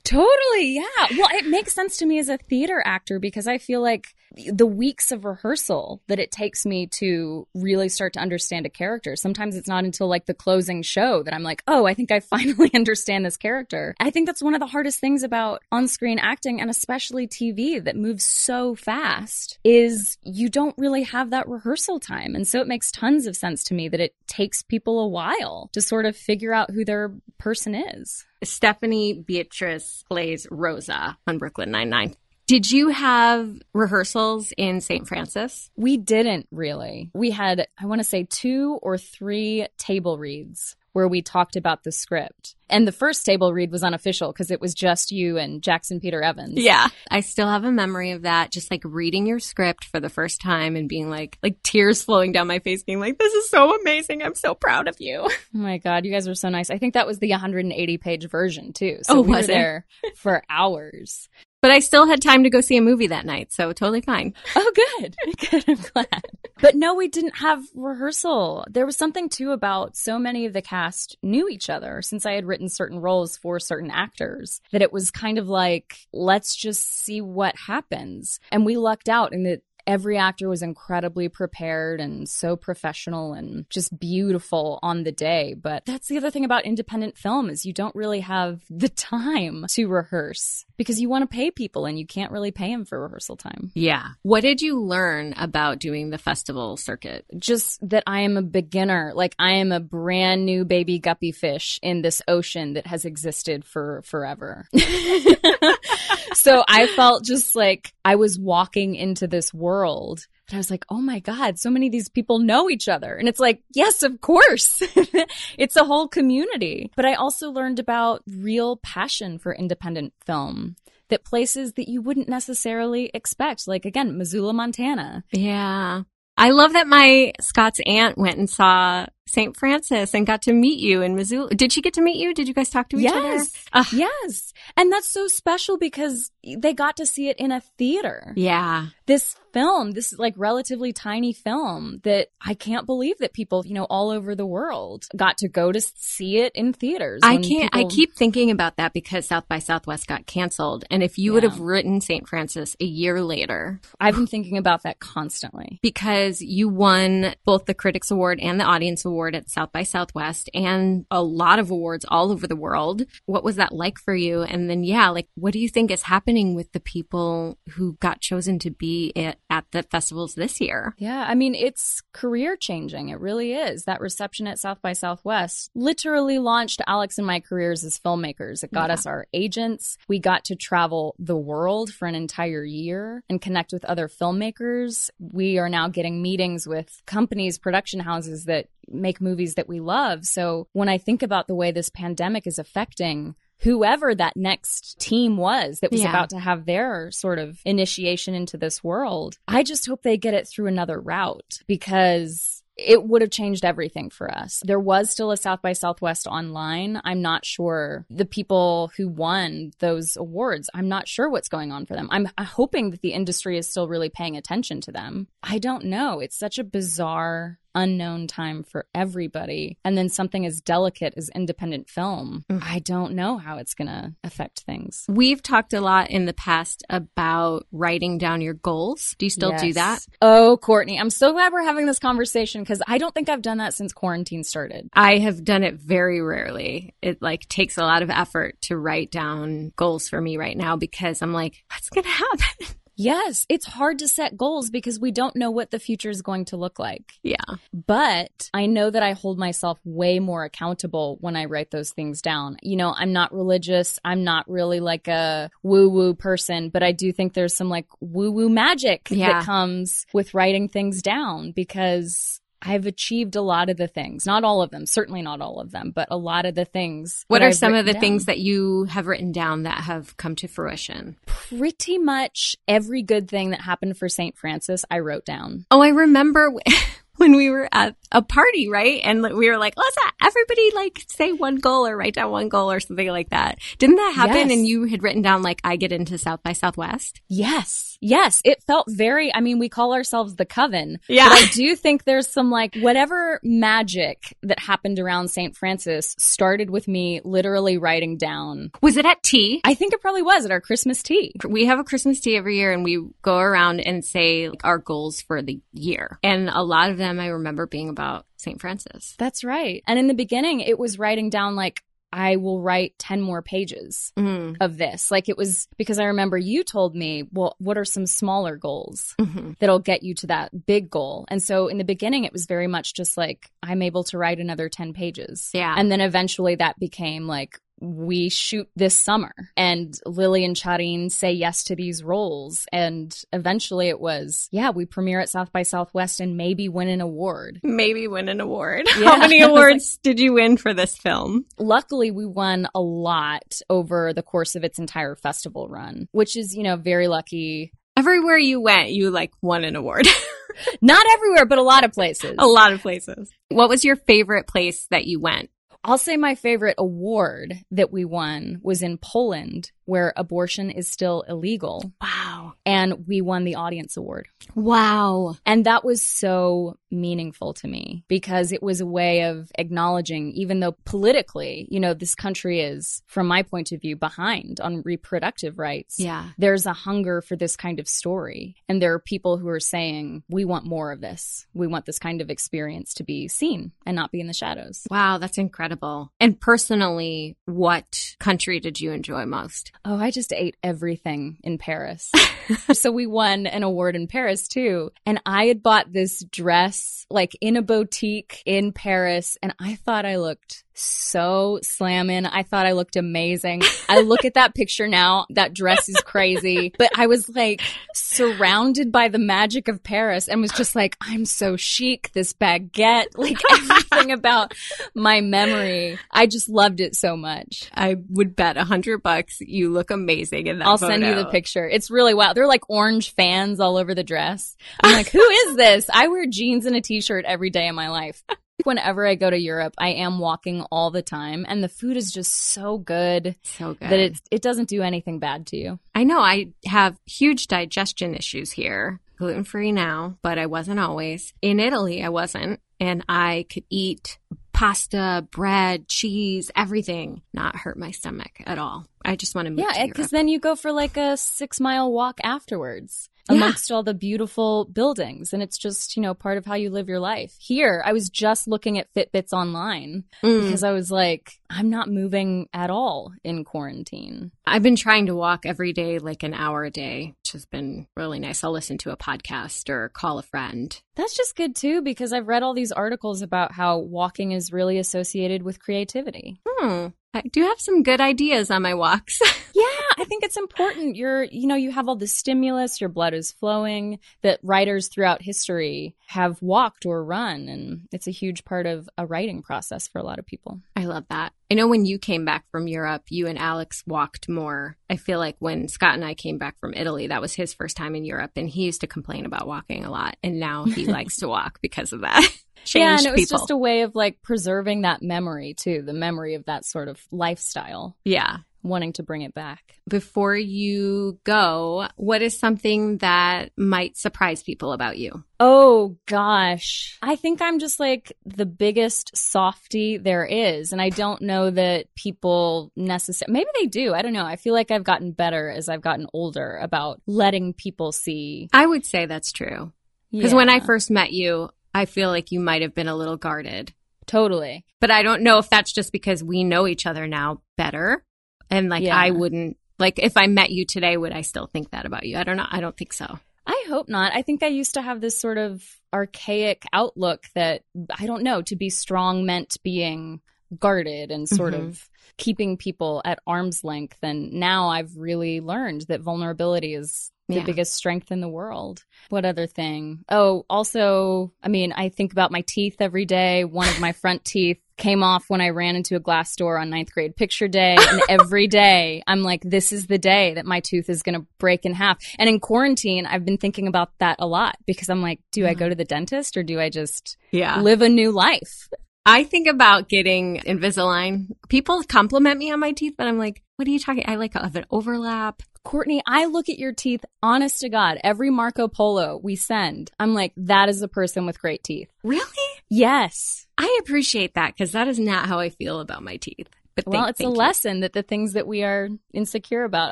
Totally, yeah. Well, it makes sense to me as a theater actor because I feel like the weeks of rehearsal that it takes me to really start to understand a character. Sometimes it's not until like the closing show that I'm like, oh, I think I finally understand this character. I think that's one of the hardest things about on screen acting and especially TV that moves so fast is you don't really have that rehearsal time. And so it makes tons of sense to me that it takes people a while to sort of figure out who their person is. Stephanie Beatriz plays Rosa on Brooklyn Nine Nine. Did you have rehearsals in St. Frances? We didn't really. We had, I want to say, two or three table reads where we talked about the script. And the first table read was unofficial because it was just you and Jackson Peter Evans. Yeah. I still have a memory of that, just like reading your script for the first time and being like, like tears flowing down my face, being like, this is so amazing. I'm so proud of you. Oh my God, you guys were so nice. I think that was the 180 page version too. So Oh, we was were it? there for hours. But I still had time to go see a movie that night, so totally fine. Oh, good. Good. I'm glad. But no, we didn't have rehearsal. There was something too about so many of the cast knew each other since I had written certain roles for certain actors that it was kind of like, let's just see what happens. And we lucked out in that every actor was incredibly prepared and so professional and just beautiful on the day. But that's the other thing about independent film is you don't really have the time to rehearse because you want to pay people and you can't really pay them for rehearsal time. Yeah. What did you learn about doing the festival circuit? just that I am a beginner. Like I am a brand new baby guppy fish in this ocean that has existed for forever. so I felt just like I was walking into this world. And I was like, oh my God, so many of these people know each other. And it's like, yes, of course. it's a whole community. But I also learned about real passion for independent film. That places that you wouldn't necessarily expect, like again, Missoula, Montana, Yeah. I love that my Scott's aunt went and saw St. Frances and got to meet you in Missoula. Did she get to meet you? Did you guys talk to each other? Yes. Yes. And that's so special because they got to see it in a theater. Yeah. This film, this like relatively tiny film that I can't believe that people, you know, all over the world got to go to see it in theaters. I can't, I keep thinking about that because South by Southwest got canceled. And if you would have written St. Frances a year later, I've been thinking about that constantly. because you won both the Critics Award and the Audience Award at South by Southwest and a lot of awards all over the world. What was that like for you? And then, yeah, like, what do you think is happening with the people who got chosen to be at, at the festivals this year? Yeah, I mean, it's career changing. It really is. That reception at South by Southwest literally launched Alex and my careers as filmmakers. It got Yeah. us our agents. We got to travel the world for an entire year and connect with other filmmakers. We are now getting meetings with companies, production houses that make movies that we love. So when I think about the way this pandemic is affecting whoever that next team was that was Yeah. about to have their sort of initiation into this world. I just hope they get it through another route because it would have changed everything for us. There was still a South by Southwest online. I'm not sure the people who won those awards, I'm not sure what's going on for them. I'm hoping that the industry is still really paying attention to them. I don't know. It's such a bizarre unknown time for everybody. And then something as delicate as independent film. Mm. I don't know how it's going to affect things. We've talked a lot in the past about writing down your goals. Do you still do that? Oh, Courtney, I'm so glad we're having this conversation because I don't think I've done that since quarantine started. I have done it very rarely. It like takes a lot of effort to write down goals for me right now because I'm like, what's going to happen? Yes, it's hard to set goals because we don't know what the future is going to look like. yeah. But I know that I hold myself way more accountable when I write those things down. You know, I'm not religious. I'm not really like a woo woo person, but I do think there's some like woo woo magic Yeah. that comes with writing things down because I've achieved a lot of the things. Not all of them, certainly not all of them, but a lot of the things. What are I've some of the written things that you have written down that have come to fruition? pretty much every good thing that happened for St. Frances, I wrote down. Oh, I remember when we were at a party, right? And we were like, oh, let's everybody like say one goal or write down one goal or something like that. Didn't that happen? Yes. And you had written down like, I get into South by Southwest. Yes. Yes. It felt very, I mean, we call ourselves the coven. Yeah. But I do think there's some like whatever magic that happened around St. Frances started with me literally writing down. Was it at tea? I think it probably was at our Christmas tea. We have a Christmas tea every year and we go around and say like, our goals for the year. And a lot of them I remember being about St. Frances. That's right. And in the beginning, it was writing down like, I will write 10 more pages Mm. of this. Like it was because I remember you told me, well, what are some smaller goals hmm that'll get you to that big goal? And so in the beginning, it was very much just like, I'm able to write another 10 pages. Yeah. And then eventually that became like, we shoot this summer and Lily and Charin say yes to these roles. And eventually it was, yeah, we premiere at South by Southwest and maybe win an award. Maybe win an award. Yeah. How many awards did you win for this film? luckily we won a lot over the course of its entire festival run, which is, you know, very lucky. Everywhere you went, you like won an award. Not everywhere, but a lot of places. a lot of places. What was your favorite place that you went? I'll say my favorite award that we won was in Poland, where abortion is still illegal. Wow. And we won the audience award. Wow. And that was so meaningful to me because it was a way of acknowledging, even though politically, you know, this country is, from my point of view, behind on reproductive rights. Yeah. There's a hunger for this kind of story. And there are people who are saying, we want more of this. We want this kind of experience to be seen and not be in the shadows. Wow, that's incredible. And personally, what country did you enjoy most? Oh, I just ate everything in Paris. so we won an award in Paris too. And I had bought this dress like in a boutique in Paris and I thought I looked so slamming. I thought I looked amazing. I look at that picture now. That dress is crazy. But I was like surrounded by the magic of Paris and was just like, I'm so chic. This baguette, like everything about my memory. I just loved it so much. I would bet a hundred bucks you look amazing in that I'll send you the picture. It's really wild. They're like orange fans all over the dress. I'm like, who is this? I wear jeans and a t-shirt every day of my life. Whenever I go to Europe, I am walking all the time and the food is just so good So good. that it it doesn't do anything bad to you. I know I have huge digestion issues here. Gluten free now, but I wasn't always. In Italy, I wasn't. And I could eat pasta, bread, cheese, everything, not hurt my stomach at all. I just want to move Yeah, because then you go for like a six mile walk afterwards Yeah. amongst all the beautiful buildings. And it's just, you know, part of how you live your life. Here, I was just looking at Fitbits online Mm. because I was like, I'm not moving at all in quarantine. I've been trying to walk every day, like an hour a day, which has been really nice. I'll listen to a podcast or call a friend. That's just good too, because I've read all these articles about how walking is really associated with creativity. Hmm. I do have some good ideas on my walks. Yeah, I think it's important. You're, you know, you have all the stimulus, your blood is flowing, that writers throughout history have walked or run. And it's a huge part of a writing process for a lot of people. I love that. I know when you came back from Europe, you and Alex walked more. I feel like when Scott and I came back from Italy, that was his first time in Europe, and he used to complain about walking a lot, and now he likes to walk because of that. Yeah, and it was people. just a way of like preserving that memory too, the memory of that sort of lifestyle, yeah. wanting to bring it back. Before you go, what is something that might surprise people about you? Oh gosh. I think I'm just like the biggest softy there is. And I don't know that people necessarily, maybe they do. I don't know. I feel like I've gotten better as I've gotten older about letting people see. I would say that's true. Because when I first met you, I feel like you might have been a little guarded. totally. But I don't know if that's just because we know each other now better. And like, Yeah. I wouldn't, like, if I met you today, would I still think that about you? I don't know. I don't think so. I hope not. I think I used to have this sort of archaic outlook that I don't know, to be strong meant being guarded and sort Mhm. of keeping people at arm's length. And now I've really learned that vulnerability is the Yeah. biggest strength in the world. What other thing? Oh, also, I mean, I think about my teeth every day. One of my front teeth came off when I ran into a glass door on ninth grade picture day. And every day I'm like, this is the day that my tooth is going to break in half. And in quarantine, I've been thinking about that a lot because I'm like, do I go mm-hmm. to the dentist or do I just Yeah. live a new life? I think about getting Invisalign. People compliment me on my teeth, but I'm like, what are you talking? I like have an overlap. Courtney, I look at your teeth, honest to God, every Marco Polo we send, I'm like, that is a person with great teeth. Really? Yes. I appreciate that because that is not how I feel about my teeth. But Well, thank- it's a you. lesson that the things that we are insecure about,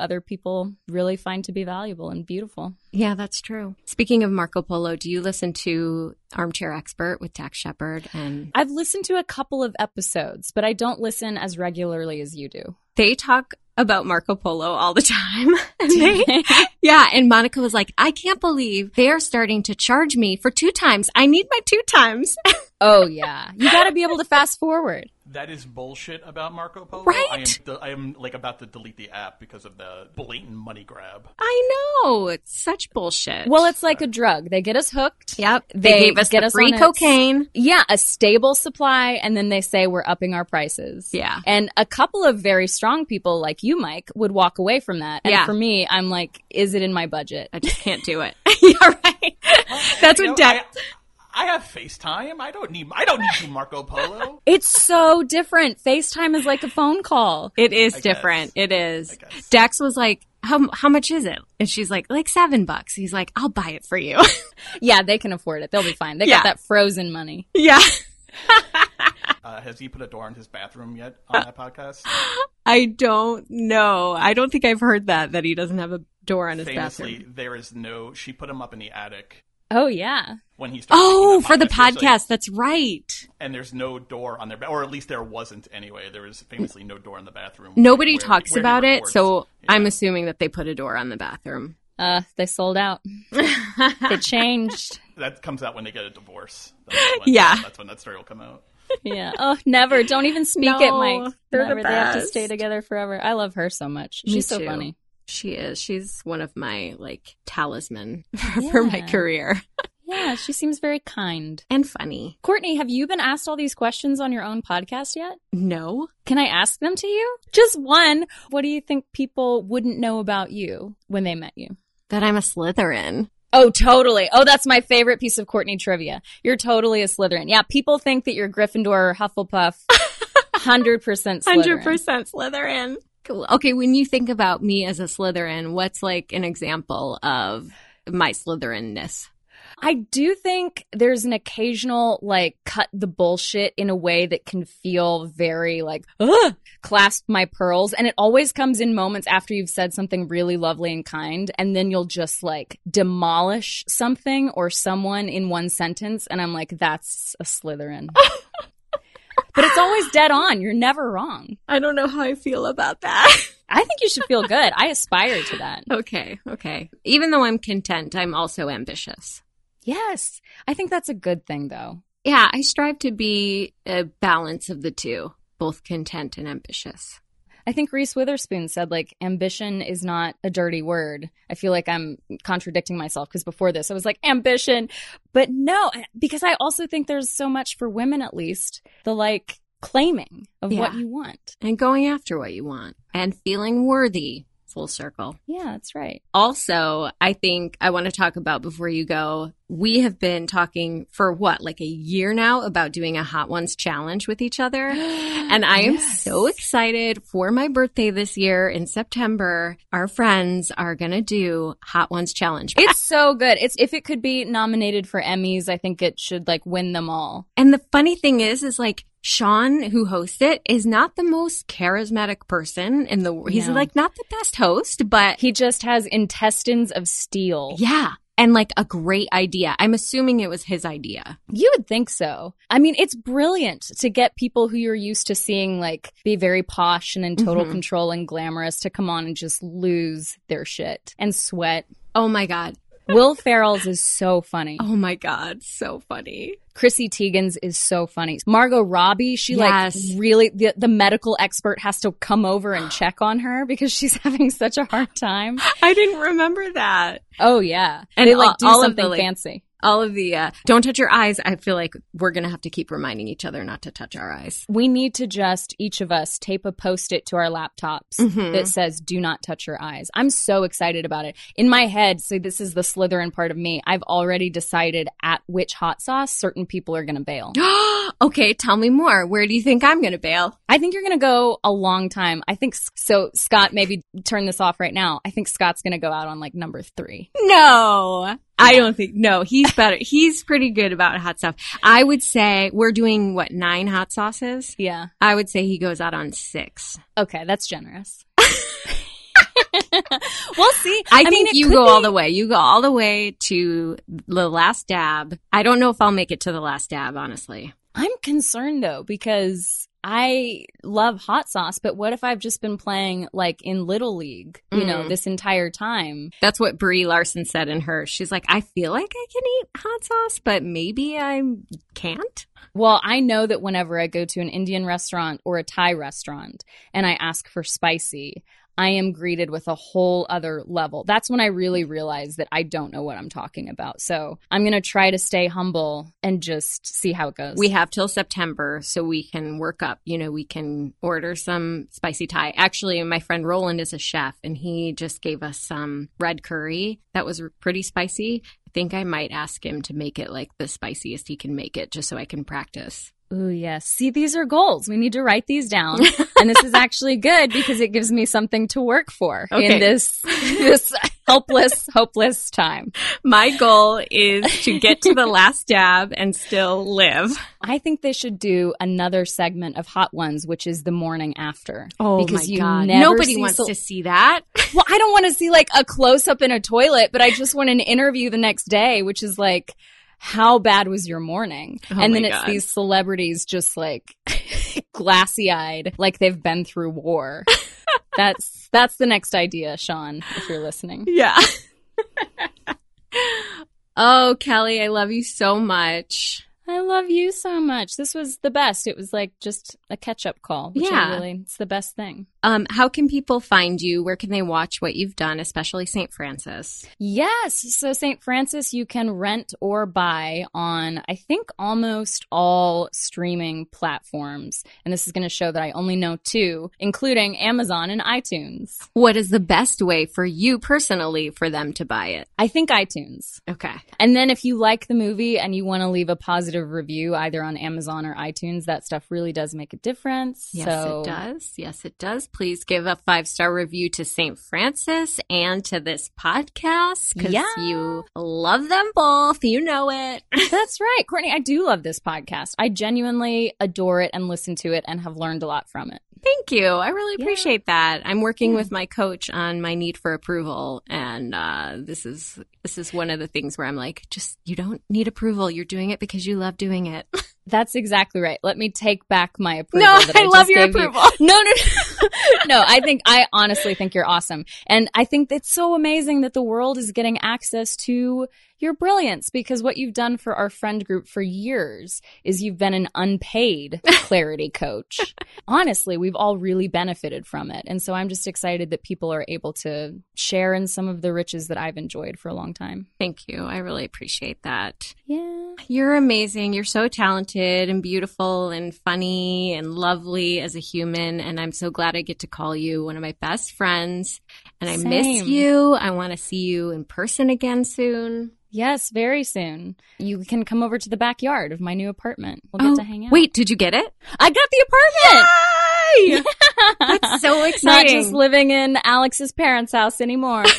other people really find to be valuable and beautiful. Yeah, that's true. Speaking of Marco Polo, do you listen to Armchair Expert with Dax Shepard? And I've listened to a couple of episodes, but I don't listen as regularly as you do. They talk about Marco Polo all the time. And they- yeah, and Monica was like, I can't believe they're starting to charge me for two times. I need my two times. oh, yeah. You got to be able to fast forward. That is bullshit about Marco Polo. Right? I am, I am like about to delete the app because of the blatant money grab. I know. It's such bullshit. Well, it's like a drug. They get us hooked. yep. They, They gave us get the us free on its- cocaine. Yeah, a stable supply, and then they say we're upping our prices. Yeah. And a couple of very strong people like you, Mike, would walk away from that. And Yeah. for me, I'm like, is it in my budget? I just can't do it. yeah, right. That's what know, I, I have FaceTime. I don't need. I don't need you, Marco Polo. It's so different. FaceTime is like a phone call. It is I guess. different. It is. I. Dax was like, "How how much is it?" And she's like, "Like seven bucks." He's like, "I'll buy it for you." Yeah, they can afford it. They'll be fine. They Yeah. got that frozen money. yeah. Uh, has he put a door on his bathroom yet on that podcast? I don't know. I don't think I've heard that that he doesn't have a door on his Famously, bathroom. there is no. She put him up in the attic Oh, yeah. when he started. Oh, for the podcast. like- That's right. and there's no door on their, or at least there wasn't anyway. There was famously no door in the bathroom. Nobody where- talks where about it, so Yeah. I'm assuming that they put a door on the bathroom. Uh, they sold out. they changed. that comes out when they get a divorce. That's when, Yeah. that's when that story will come out. Yeah. Oh, never. Don't even speak it, No, Mike. they're the Never. They have to stay together forever. I love her so much. Me She's so too. funny. She is. She's one of my like talisman for my career Yeah, she seems very kind. and funny. Courtney, have you been asked all these questions on your own podcast yet? No, Can I ask them to you? Just one. What do you think people wouldn't know about you when they met you? that I'm a Slytherin. Oh, totally. Oh, that's my favorite piece of Courtney trivia. You're totally a Slytherin. Yeah, people think that you're Gryffindor or Hufflepuff. 100% Slytherin. Hundred percent Slytherin. Okay, when you think about me as a Slytherin, what's like an example of my Slytherinness? I do think there's an occasional like cut the bullshit in a way that can feel very like ugh, clasp my pearls and it always comes in moments after you've said something really lovely and kind and then you'll just like demolish something or someone in one sentence and I'm like that's a Slytherin. but it's always dead on. You're never wrong. I don't know how I feel about that. I think you should feel good. I aspire to that. okay, okay. Even though I'm content, I'm also ambitious. Yes. I think that's a good thing though. Yeah, I strive to be a balance of the two, both content and ambitious. I think Reese Witherspoon said like ambition is not a dirty word. I feel like I'm contradicting myself because before this I was like ambition, but no, because I also think there's so much for women at least the like claiming of what you want. And going after what you want and feeling worthy. Full circle. Yeah, that's right. Also, I think I want to talk about before you go. We have been talking for what, like a year now about doing a Hot Ones challenge with each other. And I am Yes. so excited for my birthday this year in September. Our friends are going to do Hot Ones challenge. It's so good. It's if it could be nominated for Emmys, I think it should like win them all. And the funny thing is, is like Sean, who hosts it, is not the most charismatic person in the. World. He's No. like not the best host, but He just has intestines of steel. yeah, and like a great idea. I'm assuming it was his idea. You would think so. I mean, it's brilliant to get people who you're used to seeing like be very posh and in total Mhm. control and glamorous to come on and just lose their shit and sweat. Oh my god. Will Ferrell's is so funny. Oh my God, so funny. Chrissy Teigen's is so funny. Margot Robbie, she Yes. like really the, the medical expert has to come over and check on her because she's having such a hard time. I didn't remember that. Oh yeah, And they like all- do all something the, like- fancy. All of the uh, don't touch your eyes. I feel like we're gonna have to keep reminding each other not to touch our eyes. We need to just each of us tape a post-it to our laptops Mhm. that says "Do not touch your eyes." I'm so excited about it. In my head, so this is the Slytherin part of me. I've already decided at which hot sauce certain people are going to bail. okay, tell me more. Where do you think I'm gonna bail? I think you're going to go a long time. I think so. Scott, maybe turn this off right now. I think Scott's going to go out on like number three. No, I don't think. No, he's better. he's pretty good about hot stuff. I would say we're doing what nine hot sauces. Yeah. I would say he goes out on six. Okay, that's generous. we'll see. I, mean, think it you go be- all the way. You go all the way to the last dab. I don't know if I'll make it to the last dab, honestly. I'm concerned though because I love hot sauce, but what if I've just been playing like in Little League, you know, Mm. this entire time? That's what Brie Larson said in her. She's like, I feel like I can eat hot sauce, but maybe I can't. Well, I know that whenever I go to an Indian restaurant or a Thai restaurant and I ask for spicy, I am greeted with a whole other level. That's when I really realize that I don't know what I'm talking about. So I'm going to try to stay humble and just see how it goes. We have till September so we can work up. You know, we can order some spicy Thai. Actually, my friend Roland is a chef and he just gave us some red curry that was pretty spicy. I think I might ask him to make it like the spiciest he can make it just so I can practice. Ooh, yes. See, these are goals. We need to write these down. and this is actually good because it gives me something to work for Okay. in this this helpless, hopeless time. My goal is to get to the last dab and still live. I think they should do another segment of Hot Ones, which is the morning after. Oh because my you god. Nobody wants so- to see that. Well, I don't want to see like a close up in a toilet, but I just want an interview the next day, which is like, how bad was your morning? Oh and then it's God. these celebrities just like glassy eyed, like they've been through war. that's that's the next idea, Sean, if you're listening. Yeah. oh, Kelly, I love you so much. I love you so much. This was the best. It was like just a catch up call. Which Yeah. Really, it's the best thing. Um, how can people find you? Where can they watch what you've done, especially St. Frances? Yes. So St. Frances, you can rent or buy on, I think, almost all streaming platforms. And this is going to show that I only know two, including Amazon and iTunes. What is the best way for you personally for them to buy it? I think iTunes. Okay. And then if you like the movie and you want to leave a positive review either on Amazon or iTunes, that stuff really does make a difference. Yes, so it does. Yes, it does. Please give a five star review to St. Frances and to this podcast because Yeah. you love them both. You know it. That's right. Courtney, I do love this podcast. I genuinely adore it and listen to it and have learned a lot from it. Thank you. I really Yeah. appreciate that. I'm working with my coach on my need for approval, and uh, this is this is one of the things where I'm like, just you don't need approval. You're doing it because you love doing it. That's exactly right. Let me take back my approval. No, I I, love your gave you. approval. No, no, no. no. I think I honestly think you're awesome, and I think it's so amazing that the world is getting access to your brilliance because what you've done for our friend group for years is you've been an unpaid clarity coach. Honestly, we've all really benefited from it, and so I'm just excited that people are able to share in some of the riches that I've enjoyed for a long time. Thank you. I really appreciate that. Yeah. You're amazing. You're so talented and beautiful and funny and lovely as a human. And I'm so glad I get to call you one of my best friends. And I miss you. I want to see you in person again soon. Yes, very soon. You can come over to the backyard of my new apartment. We'll get Oh, to hang out. Wait, did you get it? I got the apartment. Yay! That's so exciting. Not just living in Alex's parents' house anymore.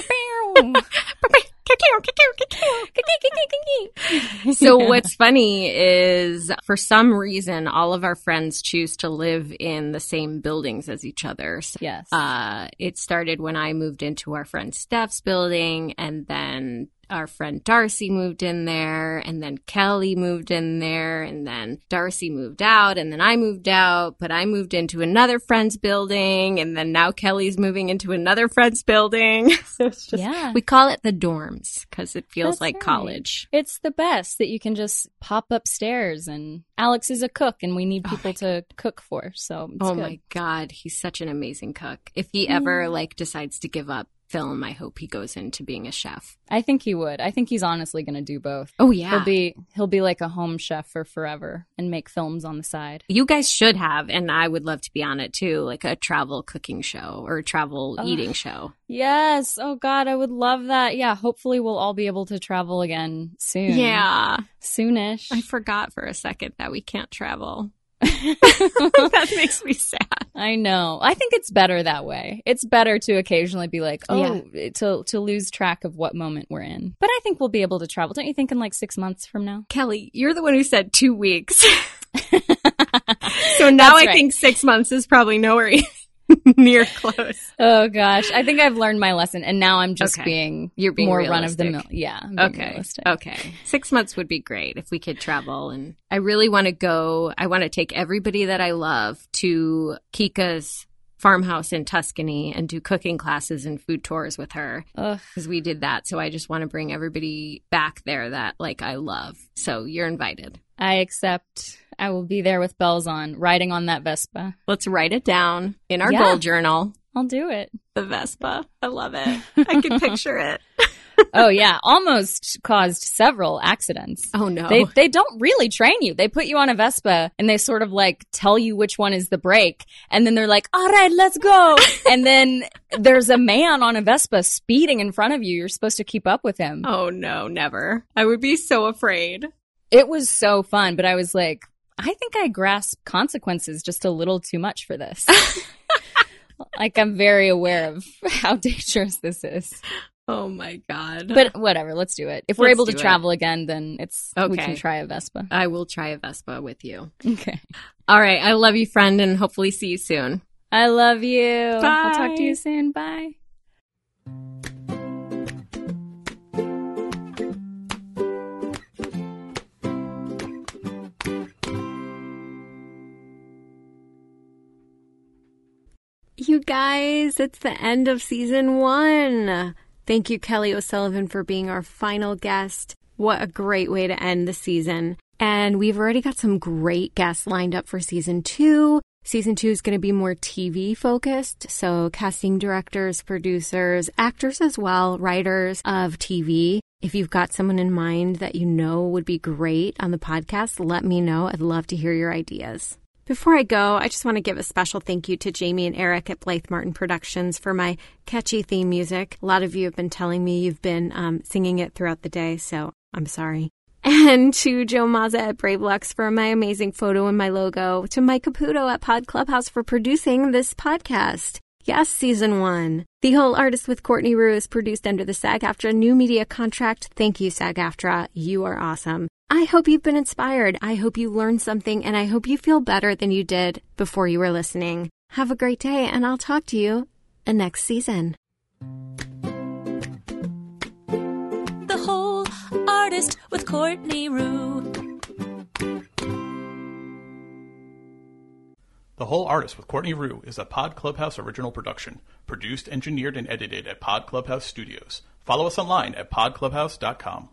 so what's funny is for some reason all of our friends choose to live in the same buildings as each other. So, yes. uh, it started when I moved into our friend Steph's building and then our friend Darcy moved in there, and then Kelly moved in there, and then Darcy moved out, and then I moved out, but I moved into another friend's building, and then now Kelly's moving into another friend's building. so it's just, Yeah. we call it the dorms because it feels That's like right. college. It's the best that you can just pop upstairs and Alex is a cook and we need Oh people my to cook for. So it's oh good. my god, he's such an amazing cook. If he ever like decides to give up film, I hope he goes into being a chef. I think he would. I think he's honestly going to do both. Oh yeah. He'll be he'll be like a home chef for forever and make films on the side. you guys should have, and I would love to be on it too, like a travel cooking show or a travel eating show. Yes. Oh God, I would love that. Yeah. Hopefully, we'll all be able to travel again soon. Yeah. soonish. I forgot for a second that we can't travel. that makes me sad. I know. I think it's better that way. It's better to occasionally be like, oh, to to lose track of what moment we're in. But I think we'll be able to travel. Don't you think in like six months from now? Kelly, you're the one who said two weeks. so now I think six months is probably no nowhere near close. Oh gosh, I think I've learned my lesson, and now I'm just Okay. being You're being more run of the mill. Yeah. Okay. realistic. Okay. Six months would be great if we could travel. And I really want to go. I want to take everybody that I love to Kika's farmhouse in Tuscany and do cooking classes and food tours with her because we did that. So I just want to bring everybody back there that like I love. So you're invited. I accept. I will be there with bells on, riding on that Vespa. Let's write it down in our Yeah. goal journal. I'll do it. The Vespa. I love it. I can picture it. Oh yeah, almost caused several accidents. Oh no. They they don't really train you. They put you on a Vespa and they sort of like tell you which one is the brake, and then they're like, "All right, let's go." and then there's a man on a Vespa speeding in front of you. You're supposed to keep up with him. oh no, never. I would be so afraid. It was so fun, but I was like, I think I grasp consequences just a little too much for this. like I'm very aware of how dangerous this is. Oh my god. But whatever, let's do it. If we're Let's able to it. travel again, then it's we can try a Vespa. I will try a Vespa with you. Okay. All right. I love you, friend, and hopefully see you soon. I love you. I'll talk to you soon. Bye. You guys, it's the end of season one. Thank you, Kelly O'Sullivan, for being our final guest. What a great way to end the season. And we've already got some great guests lined up for season two. Season two is going to be more TV focused. So, casting directors, producers, actors as well, writers of TV. If you've got someone in mind that you know would be great on the podcast, let me know. I'd love to hear your ideas. Before I go, I just want to give a special thank you to Jamie and Eric at Blythe Martin Productions for my catchy theme music. A lot of you have been telling me you've been um, singing it throughout the day, so I'm sorry. And to Joe Mazza at Brave Lux for my amazing photo and my logo. To Mike Caputo at Pod Clubhouse for producing this podcast. Yes, season one. The Whole Artist with Courtney Rioux is produced under the SAG AFTRA new media contract. Thank you, SAG AFTRA. You are awesome. I hope you've been inspired. I hope you learned something, and I hope you feel better than you did before you were listening. Have a great day, and I'll talk to you next season. The whole artist with Courtney Rioux. The Whole Artist with Courtney Rioux is a Pod Clubhouse original production, produced, engineered, and edited at Pod Clubhouse Studios. Follow us online at podclubhouse.com.